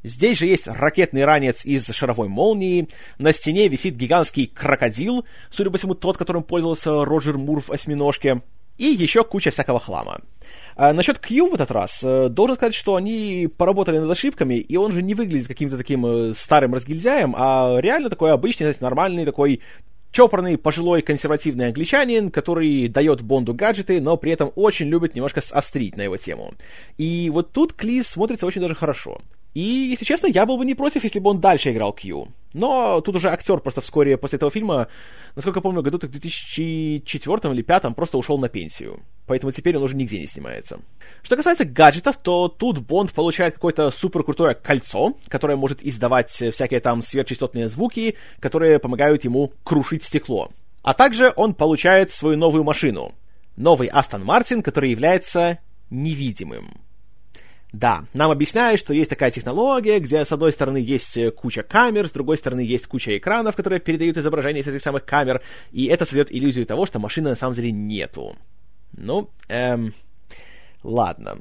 [SPEAKER 1] Здесь же есть ракетный ранец из шаровой молнии, на стене висит гигантский крокодил, судя по всему, тот, которым пользовался Роджер Мур в «Осьминожке», и еще куча всякого хлама. А насчет Кью в этот раз, э, должен сказать, что они поработали над ошибками, и он же не выглядит каким-то таким э, старым разгильдяем, а реально такой обычный, знаете, нормальный такой чопорный, пожилой, консервативный англичанин, который дает Бонду гаджеты, но при этом очень любит немножко острить на его тему. И вот тут Клиз смотрится очень даже хорошо. И, если честно, я был бы не против, если бы он дальше играл Кью. Но тут уже актер просто вскоре после этого фильма, насколько я помню, году в 2004 или 2005 просто ушел на пенсию. Поэтому теперь он уже нигде не снимается. Что касается гаджетов, то тут Бонд получает какое-то супер крутое кольцо, которое может издавать всякие там сверхчастотные звуки, которые помогают ему крушить стекло. А также он получает свою новую машину. Новый Астон Мартин, который является невидимым. Да, нам объясняют, что есть такая технология, где с одной стороны есть э, куча камер, с другой стороны есть куча экранов, которые передают изображение с этих самых камер, и это создает иллюзию того, что машины на самом деле нету. Ну, эм... Ладно.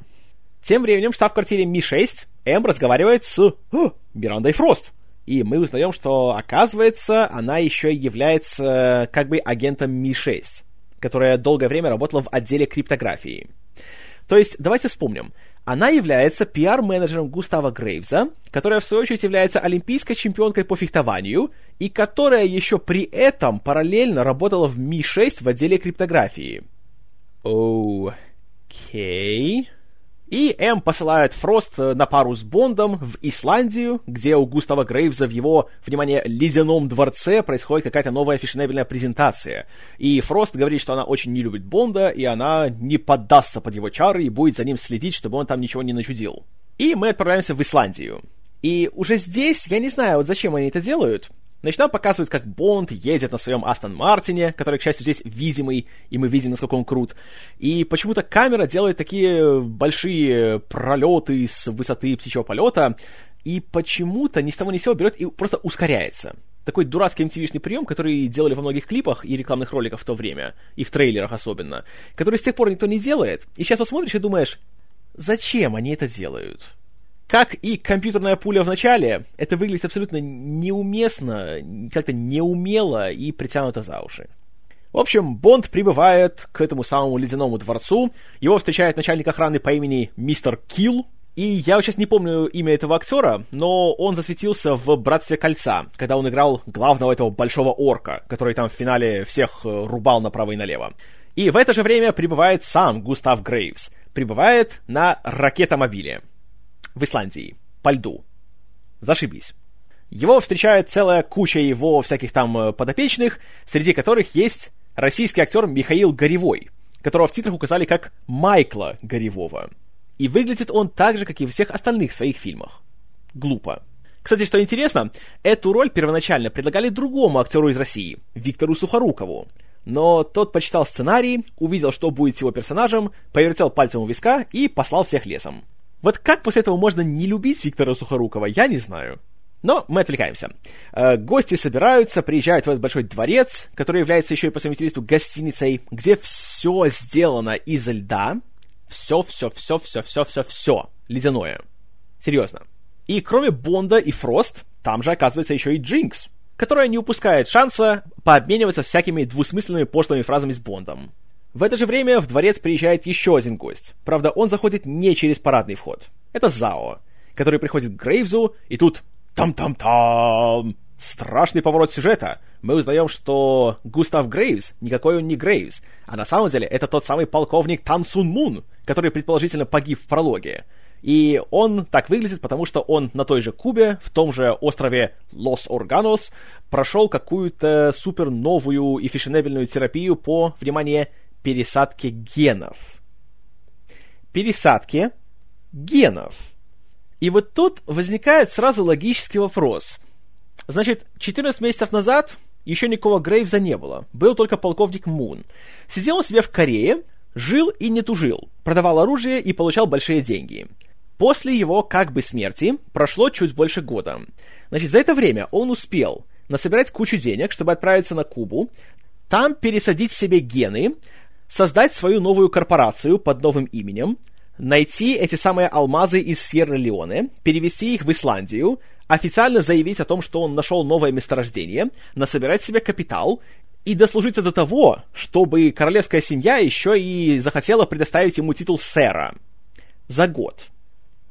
[SPEAKER 1] Тем временем в штаб-квартире Ми-6 М разговаривает с о, Мирандой Фрост. И мы узнаем, что, оказывается, она еще является как бы агентом Ми-6, которая долгое время работала в отделе криптографии. То есть, давайте вспомним. Она является пиар-менеджером Густава Грейвза, которая, в свою очередь, является олимпийской чемпионкой по фехтованию, и которая еще при этом параллельно работала в Ми-6 в отделе криптографии. Окей... Okay. И М посылает Фрост э, на пару с Бондом в Исландию, где у Густава Грейвза в его, внимание, ледяном дворце происходит какая-то новая фешенебельная презентация. И Фрост говорит, что она очень не любит Бонда, и она не поддастся под его чары и будет за ним следить, чтобы он там ничего не начудил. И мы отправляемся в Исландию. И уже здесь, я не знаю, вот зачем они это делают, Значит, нам показывают, как Бонд едет на своем Астон Мартине, который, к счастью, здесь видимый, и мы видим, насколько он крут. И почему-то камера делает такие большие пролеты с высоты птичьего полета, и почему-то ни с того ни с сего берет и просто ускоряется. Такой дурацкий MTV-шный прием, который делали во многих клипах и рекламных роликах в то время, и в трейлерах особенно, который с тех пор никто не делает. И сейчас посмотришь и думаешь, зачем они это делают? Как и компьютерная пуля в начале, это выглядит абсолютно неуместно, как-то неумело и притянуто за уши. В общем, Бонд прибывает к этому самому ледяному дворцу, его встречает начальник охраны по имени Мистер Килл, и я сейчас не помню имя этого актера, но он засветился в «Братстве кольца», когда он играл главного этого большого орка, который там в финале всех э, рубал направо и налево. И в это же время прибывает сам Густав Грейвс, прибывает на ракетомобиле в Исландии, по льду. Зашибись. Его встречает целая куча его всяких там э, подопечных, среди которых есть российский актер Михаил Горевой, которого в титрах указали как Майкла Горевого. И выглядит он так же, как и в всех остальных своих фильмах. Глупо. Кстати, что интересно, эту роль первоначально предлагали другому актеру из России, Виктору Сухорукову. Но тот почитал сценарий, увидел, что будет с его персонажем, повертел пальцем у виска и послал всех лесом. Вот как после этого можно не любить Виктора Сухорукова, я не знаю. Но мы отвлекаемся. Э, гости собираются, приезжают в этот большой дворец, который является еще и по совместительству гостиницей, где все сделано из льда. Все, все, все, все, все, все, все. Ледяное. Серьезно. И кроме Бонда и Фрост, там же оказывается еще и Джинкс, которая не упускает шанса пообмениваться всякими двусмысленными пошлыми фразами с Бондом. В это же время в дворец приезжает еще один гость. Правда, он заходит не через парадный вход. Это Зао, который приходит к Грейвзу, и тут там-там-там! Страшный поворот сюжета. Мы узнаем, что Густав Грейвс никакой он не Грейвс, а на самом деле это тот самый полковник Тан Сун Мун, который предположительно погиб в прологе. И он так выглядит, потому что он на той же Кубе, в том же острове Лос Органос, прошел какую-то супер новую и фешенебельную терапию по, внимание, пересадке генов. Пересадке генов. И вот тут возникает сразу логический вопрос. Значит, 14 месяцев назад еще никакого Грейвза не было. Был только полковник Мун. Сидел он себе в Корее, жил и не тужил, продавал оружие и получал большие деньги. После его как бы смерти прошло чуть больше года. Значит, за это время он успел насобирать кучу денег, чтобы отправиться на Кубу, там пересадить себе гены, создать свою новую корпорацию под новым именем, найти эти самые алмазы из Сьерра-Леоне, перевести их в Исландию, официально заявить о том, что он нашел новое месторождение, насобирать себе капитал и дослужиться до того, чтобы королевская семья еще и захотела предоставить ему титул сэра. За год.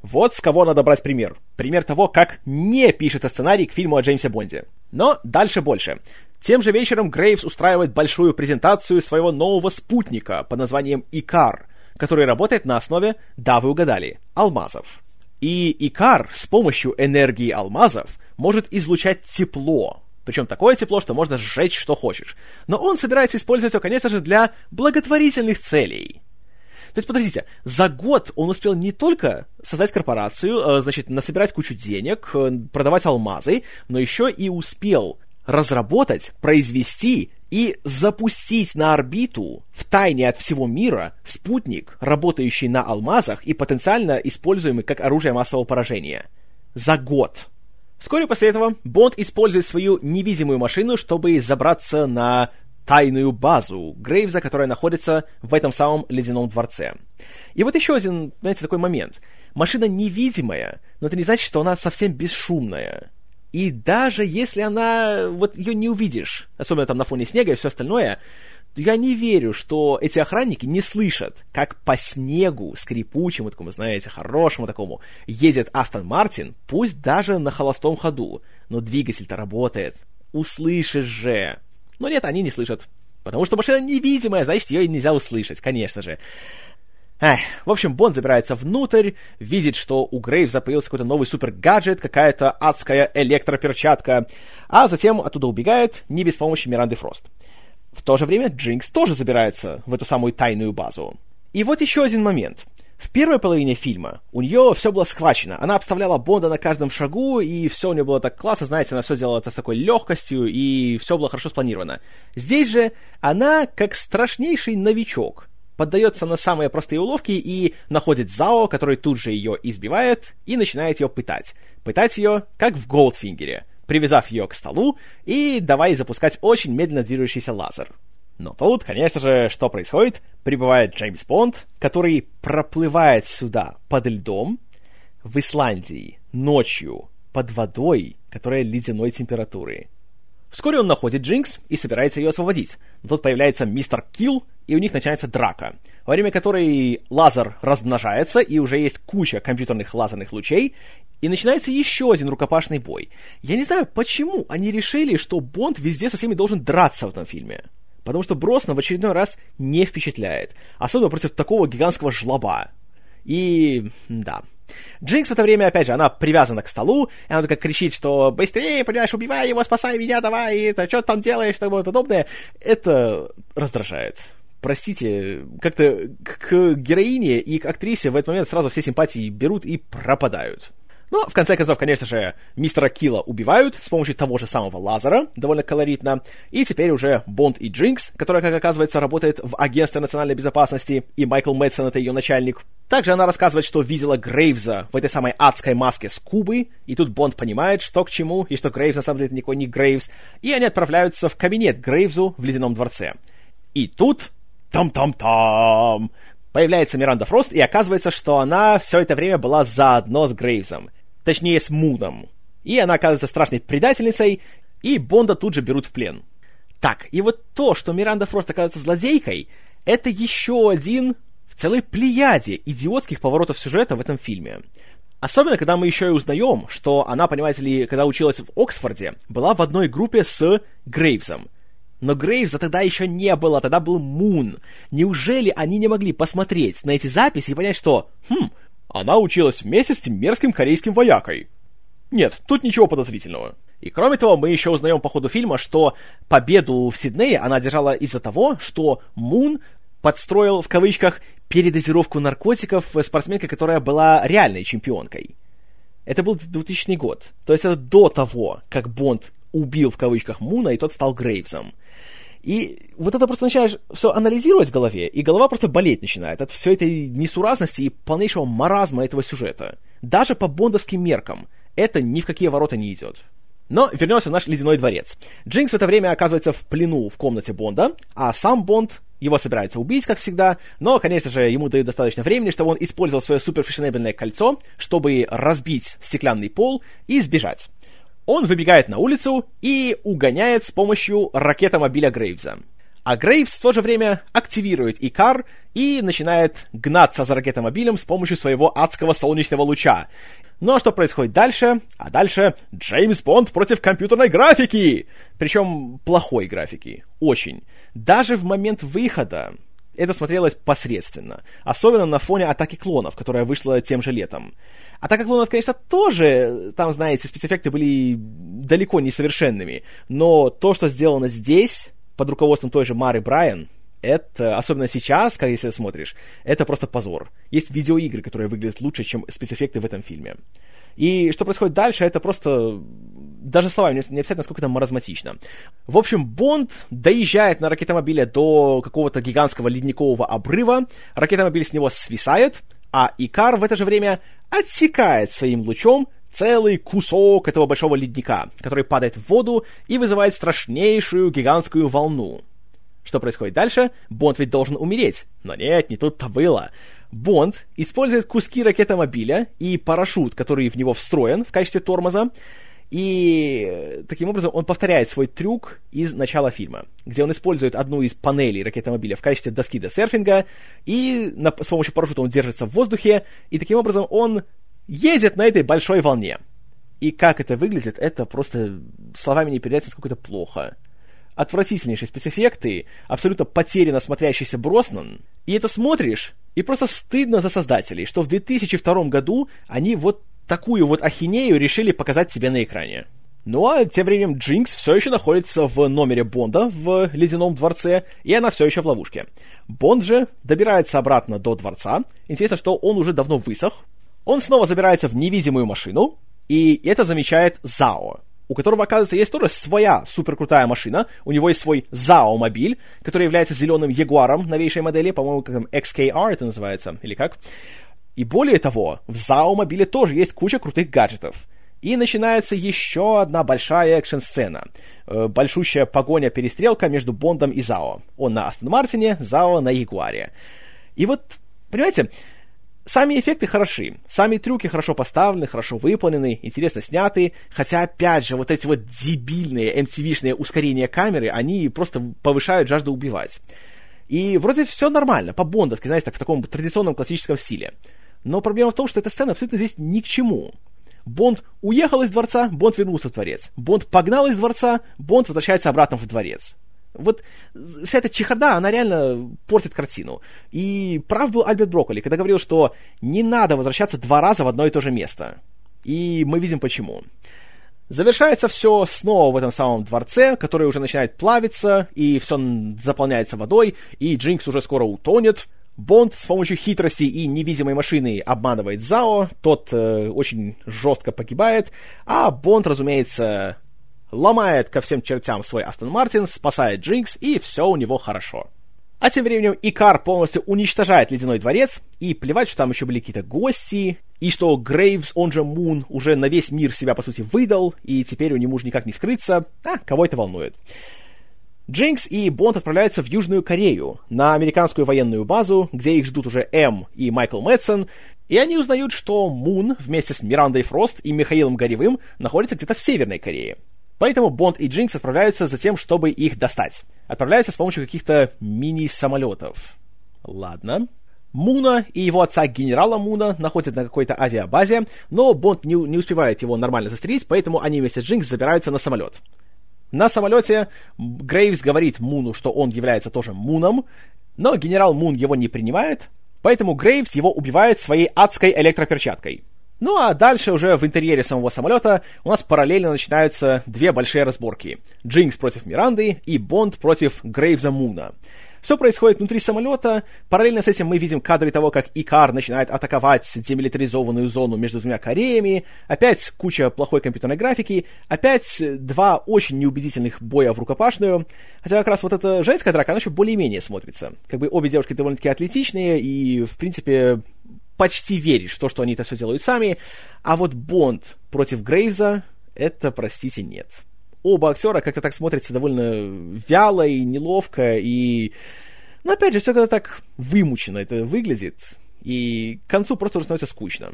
[SPEAKER 1] Вот с кого надо брать пример. Пример того, как не пишется сценарий к фильму о Джеймсе Бонде. Но дальше больше. Тем же вечером Грейвс устраивает большую презентацию своего нового спутника под названием Икар, который работает на основе, да вы угадали, алмазов. И Икар с помощью энергии алмазов может излучать тепло, причем такое тепло, что можно сжечь что хочешь. Но он собирается использовать его, конечно же, для благотворительных целей. То есть, подождите, за год он успел не только создать корпорацию, э, значит, насобирать кучу денег, э, продавать алмазы, но еще и успел разработать, произвести и запустить на орбиту в тайне от всего мира спутник, работающий на алмазах и потенциально используемый как оружие массового поражения. За год. Вскоре после этого Бонд использует свою невидимую машину, чтобы забраться на тайную базу Грейвза, которая находится в этом самом ледяном дворце. И вот еще один, знаете, такой момент. Машина невидимая, но это не значит, что она совсем бесшумная. И даже если она, вот ее не увидишь, особенно там на фоне снега и все остальное, я не верю, что эти охранники не слышат, как по снегу, скрипучему такому, знаете, хорошему такому, едет Астон Мартин, пусть даже на холостом ходу, но двигатель-то работает. Услышишь же. Но нет, они не слышат. Потому что машина невидимая, значит, ее нельзя услышать, конечно же. Эх, в общем, Бонд забирается внутрь, видит, что у Грейвза появился какой-то новый супер-гаджет, какая-то адская электроперчатка, а затем оттуда убегает, не без помощи Миранды Фрост. В то же время Джинкс тоже забирается в эту самую тайную базу. И вот еще один момент. В первой половине фильма у нее все было схвачено. Она обставляла Бонда на каждом шагу, и все у нее было так классно, знаете, она все делала это с такой легкостью, и все было хорошо спланировано. Здесь же она как страшнейший новичок. Поддается на самые простые уловки и находит Зао, который тут же ее избивает и начинает ее пытать. Пытать ее, как в Голдфингере, привязав ее к столу и давай запускать очень медленно движущийся лазер. Но тут, конечно же, что происходит? Прибывает Джеймс Бонд, который проплывает сюда под льдом, в Исландии, ночью, под водой, которая ледяной температуры. Вскоре он находит Джинкс и собирается ее освободить. Но тут появляется мистер Килл, и у них начинается драка, во время которой лазер размножается, и уже есть куча компьютерных лазерных лучей, и начинается еще один рукопашный бой. Я не знаю, почему они решили, что Бонд везде со всеми должен драться в этом фильме потому что Броснан в очередной раз не впечатляет, особенно против такого гигантского жлоба. И да. Джинкс в это время, опять же, она привязана к столу, и она только кричит, что «Быстрее, понимаешь, убивай его, спасай меня, давай, это, что ты там делаешь?» и тому подобное. Это раздражает. Простите, как-то к героине и к актрисе в этот момент сразу все симпатии берут и пропадают. Но, в конце концов, конечно же, мистера Килла убивают с помощью того же самого лазера, довольно колоритно, и теперь уже Бонд и Джинкс, которая, как оказывается, работает в Агентстве национальной безопасности, и Майкл Мэтсон — это ее начальник. Также она рассказывает, что видела Грейвза в этой самой адской маске с Кубы, и тут Бонд понимает, что к чему, и что Грейвз на самом деле никакой не Грейвз, и они отправляются в кабинет Грейвзу в Ледяном дворце. И тут там-там-там! Появляется Миранда Фрост, и оказывается, что она все это время была заодно с Грейвзом. Точнее, с Муном. И она оказывается страшной предательницей, и Бонда тут же берут в плен. Так, и вот то, что Миранда Фрост оказывается злодейкой, это еще один в целой плеяде идиотских поворотов сюжета в этом фильме. Особенно, когда мы еще и узнаем, что она, понимаете ли, когда училась в Оксфорде, была в одной группе с Грейвзом. Но Грейвза тогда еще не было, тогда был Мун. Неужели они не могли посмотреть на эти записи и понять, что, хм, она училась вместе с тем мерзким корейским воякой? Нет, тут ничего подозрительного. И кроме того, мы еще узнаем по ходу фильма, что победу в Сиднее она держала из-за того, что Мун подстроил, в кавычках, передозировку наркотиков спортсменкой, которая была реальной чемпионкой. Это был 2000 год. То есть это до того, как Бонд убил, в кавычках, Муна, и тот стал Грейвсом. И вот это просто начинаешь все анализировать в голове, и голова просто болеть начинает от всей этой несуразности и полнейшего маразма этого сюжета. Даже по бондовским меркам это ни в какие ворота не идет. Но вернемся в наш ледяной дворец. Джинкс в это время оказывается в плену в комнате Бонда, а сам Бонд его собирается убить, как всегда, но, конечно же, ему дают достаточно времени, чтобы он использовал свое суперфешенебельное кольцо, чтобы разбить стеклянный пол и сбежать он выбегает на улицу и угоняет с помощью ракетомобиля Грейвза. А Грейвс в то же время активирует Икар и начинает гнаться за ракетомобилем с помощью своего адского солнечного луча. Ну а что происходит дальше? А дальше Джеймс Бонд против компьютерной графики! Причем плохой графики. Очень. Даже в момент выхода это смотрелось посредственно. Особенно на фоне атаки клонов, которая вышла тем же летом. Атака клонов, конечно, тоже, там, знаете, спецэффекты были далеко не совершенными, но то, что сделано здесь, под руководством той же Мары Брайан, это, особенно сейчас, как если смотришь, это просто позор. Есть видеоигры, которые выглядят лучше, чем спецэффекты в этом фильме. И что происходит дальше, это просто даже словами не описать, насколько это маразматично. В общем, Бонд доезжает на ракетомобиле до какого-то гигантского ледникового обрыва, ракетомобиль с него свисает, а Икар в это же время отсекает своим лучом целый кусок этого большого ледника, который падает в воду и вызывает страшнейшую гигантскую волну. Что происходит дальше? Бонд ведь должен умереть. Но нет, не тут-то было. Бонд использует куски ракетомобиля и парашют, который в него встроен в качестве тормоза, и таким образом он повторяет свой трюк из начала фильма, где он использует одну из панелей ракетомобиля в качестве доски для серфинга, и на, с помощью парашюта он держится в воздухе, и таким образом он едет на этой большой волне. И как это выглядит, это просто словами не передать, насколько это плохо отвратительнейшие спецэффекты, абсолютно потерянно смотрящийся Броснан. И это смотришь, и просто стыдно за создателей, что в 2002 году они вот такую вот ахинею решили показать себе на экране. Ну а тем временем Джинкс все еще находится в номере Бонда в Ледяном дворце, и она все еще в ловушке. Бонд же добирается обратно до дворца. Интересно, что он уже давно высох. Он снова забирается в невидимую машину, и это замечает Зао у которого, оказывается, есть тоже своя суперкрутая машина. У него есть свой ZAO-мобиль, который является зеленым Ягуаром новейшей модели, по-моему, как там XKR это называется, или как. И более того, в ZAO-мобиле тоже есть куча крутых гаджетов. И начинается еще одна большая экшн-сцена. Э, большущая погоня-перестрелка между Бондом и Зао. Он на Астон Мартине, Зао на Ягуаре. И вот, понимаете, Сами эффекты хороши, сами трюки хорошо поставлены, хорошо выполнены, интересно сняты, хотя, опять же, вот эти вот дебильные MTV-шные ускорения камеры, они просто повышают жажду убивать. И вроде все нормально, по-бондовски, знаете, так, в таком традиционном классическом стиле. Но проблема в том, что эта сцена абсолютно здесь ни к чему. Бонд уехал из дворца, Бонд вернулся в дворец. Бонд погнал из дворца, Бонд возвращается обратно в дворец. Вот вся эта чехарда, она реально портит картину. И прав был Альберт Брокколи, когда говорил, что не надо возвращаться два раза в одно и то же место. И мы видим почему. Завершается все снова в этом самом дворце, который уже начинает плавиться, и все заполняется водой, и Джинкс уже скоро утонет. Бонд с помощью хитрости и невидимой машины обманывает Зао, тот э, очень жестко погибает, а Бонд, разумеется, ломает ко всем чертям свой Астон Мартин, спасает Джинкс, и все у него хорошо. А тем временем Икар полностью уничтожает Ледяной дворец, и плевать, что там еще были какие-то гости, и что Грейвс, он же Мун, уже на весь мир себя, по сути, выдал, и теперь у него уже никак не скрыться. А, кого это волнует? Джинкс и Бонд отправляются в Южную Корею, на американскую военную базу, где их ждут уже М и Майкл Мэтсон, и они узнают, что Мун вместе с Мирандой Фрост и Михаилом Горевым находится где-то в Северной Корее. Поэтому Бонд и Джинкс отправляются за тем, чтобы их достать. Отправляются с помощью каких-то мини-самолетов. Ладно. Муна и его отца генерала Муна находят на какой-то авиабазе, но Бонд не, не успевает его нормально застрелить, поэтому они вместе с Джинкс забираются на самолет. На самолете Грейвс говорит Муну, что он является тоже Муном, но генерал Мун его не принимает, поэтому Грейвс его убивает своей адской электроперчаткой. Ну а дальше уже в интерьере самого самолета у нас параллельно начинаются две большие разборки. Джинкс против Миранды и Бонд против Грейвза Муна. Все происходит внутри самолета. Параллельно с этим мы видим кадры того, как Икар начинает атаковать демилитаризованную зону между двумя Кореями. Опять куча плохой компьютерной графики. Опять два очень неубедительных боя в рукопашную. Хотя как раз вот эта женская драка, она еще более-менее смотрится. Как бы обе девушки довольно-таки атлетичные и, в принципе, почти веришь в то, что они это все делают сами, а вот Бонд против Грейвза, это, простите, нет. Оба актера как-то так смотрятся довольно вяло и неловко, и... Но опять же, все когда так вымучено это выглядит, и к концу просто уже становится скучно.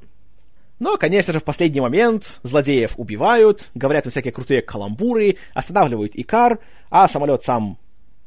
[SPEAKER 1] Но, конечно же, в последний момент злодеев убивают, говорят всякие крутые каламбуры, останавливают Икар, а самолет сам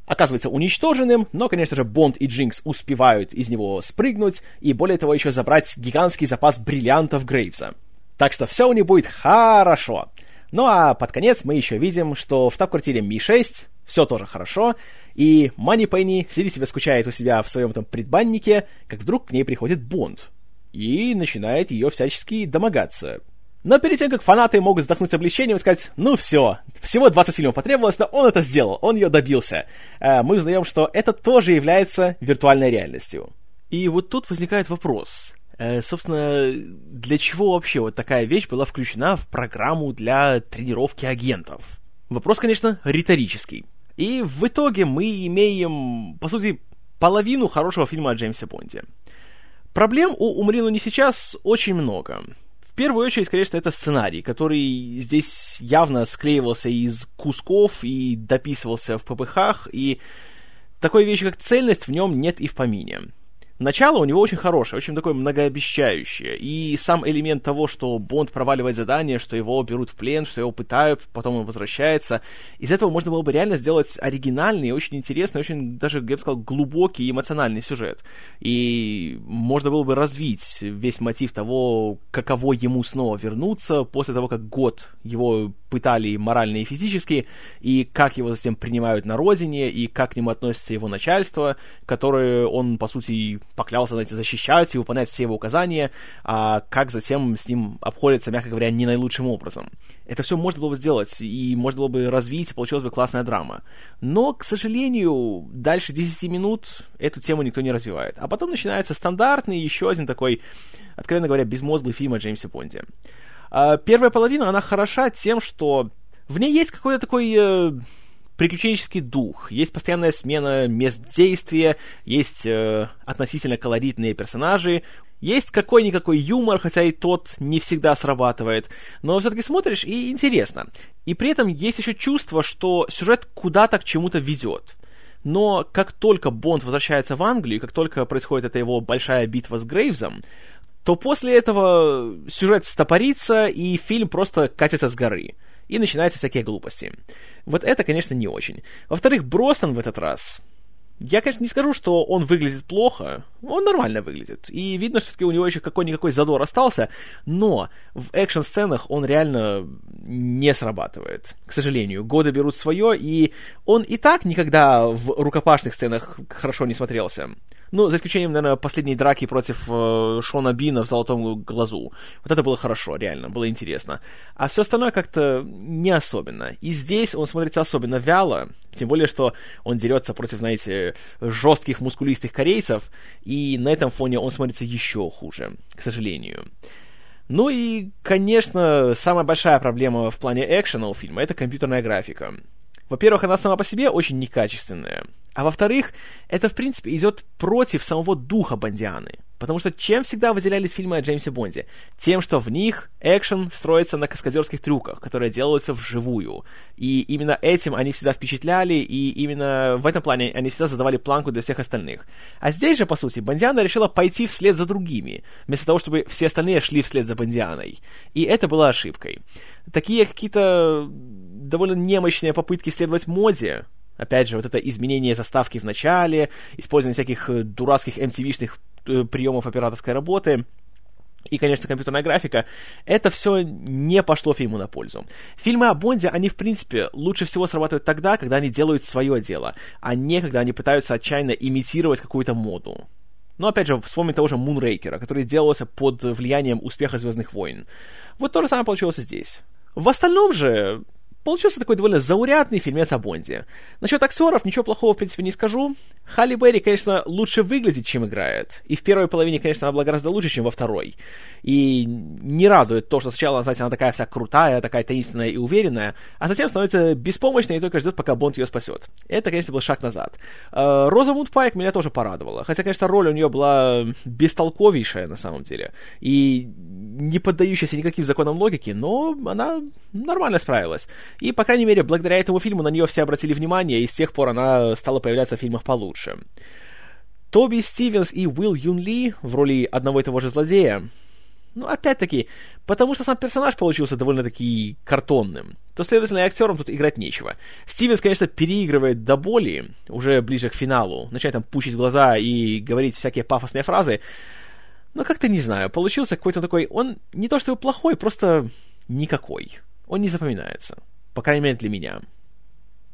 [SPEAKER 1] оказывается уничтоженным, но, конечно же, Бонд и Джинкс успевают из него спрыгнуть и, более того, еще забрать гигантский запас бриллиантов Грейвса. Так что все у них будет хорошо. Ну а под конец мы еще видим, что в штаб-квартире Ми-6 все тоже хорошо, и Мани Пенни сидит себе скучает у себя в своем этом предбаннике, как вдруг к ней приходит Бонд и начинает ее всячески домогаться. Но перед тем, как фанаты могут вздохнуть с облегчением и сказать, ну все, всего 20 фильмов потребовалось, но он это сделал, он ее добился, э, мы узнаем, что это тоже является виртуальной реальностью. И вот тут возникает вопрос. Э, собственно, для чего вообще вот такая вещь была включена в программу для тренировки агентов? Вопрос, конечно, риторический. И в итоге мы имеем, по сути, половину хорошего фильма о Джеймсе Бонде. Проблем у «Умри, но не сейчас» очень много. В первую очередь, конечно, это сценарий, который здесь явно склеивался из кусков и дописывался в ППХ, и такой вещи, как цельность, в нем нет и в помине. Начало у него очень хорошее, очень такое многообещающее. И сам элемент того, что Бонд проваливает задание, что его берут в плен, что его пытают, потом он возвращается. Из этого можно было бы реально сделать оригинальный, очень интересный, очень даже, я бы сказал, глубокий эмоциональный сюжет. И можно было бы развить весь мотив того, каково ему снова вернуться после того, как год его пытали морально и физически, и как его затем принимают на родине, и как к нему относится его начальство, которое он, по сути, поклялся, знаете, защищать и выполнять все его указания, а как затем с ним обходятся, мягко говоря, не наилучшим образом. Это все можно было бы сделать, и можно было бы развить, и получилась бы классная драма. Но, к сожалению, дальше 10 минут эту тему никто не развивает. А потом начинается стандартный, еще один такой, откровенно говоря, безмозглый фильм о Джеймсе Бонде. А, первая половина, она хороша тем, что в ней есть какой-то такой э, приключенческий дух, есть постоянная смена мест действия, есть э, относительно колоритные персонажи, есть какой-никакой юмор, хотя и тот не всегда срабатывает, но все-таки смотришь и интересно. И при этом есть еще чувство, что сюжет куда-то к чему-то ведет. Но как только Бонд возвращается в Англию, как только происходит эта его большая битва с Грейвзом, то после этого сюжет стопорится, и фильм просто катится с горы. И начинаются всякие глупости. Вот это, конечно, не очень. Во-вторых, Бростон в этот раз я, конечно, не скажу, что он выглядит плохо. Он нормально выглядит. И видно, что все-таки у него еще какой-никакой задор остался. Но в экшн-сценах он реально не срабатывает. К сожалению. Годы берут свое, и он и так никогда в рукопашных сценах хорошо не смотрелся. Ну, за исключением, наверное, последней драки против э, Шона Бина в «Золотом глазу». Вот это было хорошо, реально, было интересно. А все остальное как-то не особенно. И здесь он смотрится особенно вяло, тем более, что он дерется против, знаете, жестких мускулистых корейцев, и на этом фоне он смотрится еще хуже, к сожалению. Ну и, конечно, самая большая проблема в плане экшена у фильма — это компьютерная графика. Во-первых, она сама по себе очень некачественная. А во-вторых, это, в принципе, идет против самого духа Бондианы. Потому что чем всегда выделялись фильмы о Джеймсе Бонде? Тем, что в них экшен строится на каскадерских трюках, которые делаются вживую. И именно этим они всегда впечатляли, и именно в этом плане они всегда задавали планку для всех остальных. А здесь же, по сути, Бондиана решила пойти вслед за другими, вместо того, чтобы все остальные шли вслед за Бондианой. И это было ошибкой. Такие какие-то довольно немощные попытки следовать моде, Опять же, вот это изменение заставки в начале, использование всяких э, дурацких MTV-шных э, приемов операторской работы, и, конечно, компьютерная графика, это все не пошло фильму на пользу. Фильмы о Бонде, они, в принципе, лучше всего срабатывают тогда, когда они делают свое дело, а не когда они пытаются отчаянно имитировать какую-то моду. Но, опять же, вспомним того же Мунрейкера, который делался под влиянием успеха «Звездных войн». Вот то же самое получилось здесь. В остальном же, Получился такой довольно заурядный фильмец о Бонде. Насчет актеров ничего плохого, в принципе, не скажу. Халли Берри, конечно, лучше выглядит, чем играет. И в первой половине, конечно, она была гораздо лучше, чем во второй. И не радует то, что сначала, знаете, она такая вся крутая, такая таинственная и уверенная, а затем становится беспомощной и только ждет, пока Бонд ее спасет. Это, конечно, был шаг назад. Э, Роза Мундпайк меня тоже порадовала. Хотя, конечно, роль у нее была бестолковейшая на самом деле. И не поддающаяся никаким законам логики, но она нормально справилась. И, по крайней мере, благодаря этому фильму на нее все обратили внимание, и с тех пор она стала появляться в фильмах получше. Тоби Стивенс и Уилл Юн Ли в роли одного и того же злодея. Ну, опять-таки, потому что сам персонаж получился довольно-таки картонным, то, следовательно, и актерам тут играть нечего. Стивенс, конечно, переигрывает до боли, уже ближе к финалу, начинает там пучить глаза и говорить всякие пафосные фразы, но как-то не знаю, получился какой-то такой... Он не то что плохой, просто никакой. Он не запоминается. По крайней мере, для меня.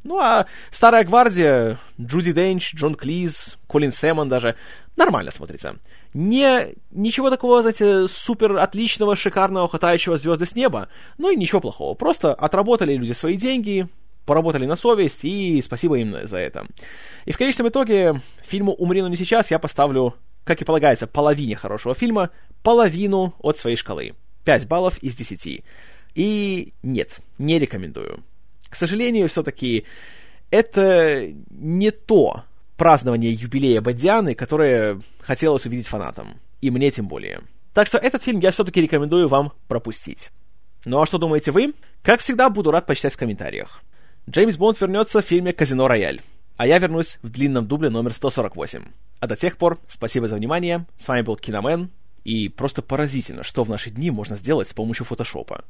[SPEAKER 1] Ну, а старая гвардия, Джуди Денч, Джон Клиз, Колин Сэмон даже, нормально смотрится. Не, ничего такого, знаете, супер отличного, шикарного, хватающего звезды с неба, но и ничего плохого. Просто отработали люди свои деньги, поработали на совесть, и спасибо им за это. И в конечном итоге фильму «Умри, но не сейчас» я поставлю как и полагается половине хорошего фильма, половину от своей шкалы. 5 баллов из 10. И нет, не рекомендую. К сожалению, все-таки это не то празднование юбилея Бодианы, которое хотелось увидеть фанатам. И мне тем более. Так что этот фильм я все-таки рекомендую вам пропустить. Ну а что думаете вы? Как всегда, буду рад почитать в комментариях. Джеймс Бонд вернется в фильме «Казино Рояль», а я вернусь в длинном дубле номер 148. А до тех пор, спасибо за внимание, с вами был Киномен, и просто поразительно, что в наши дни можно сделать с помощью фотошопа.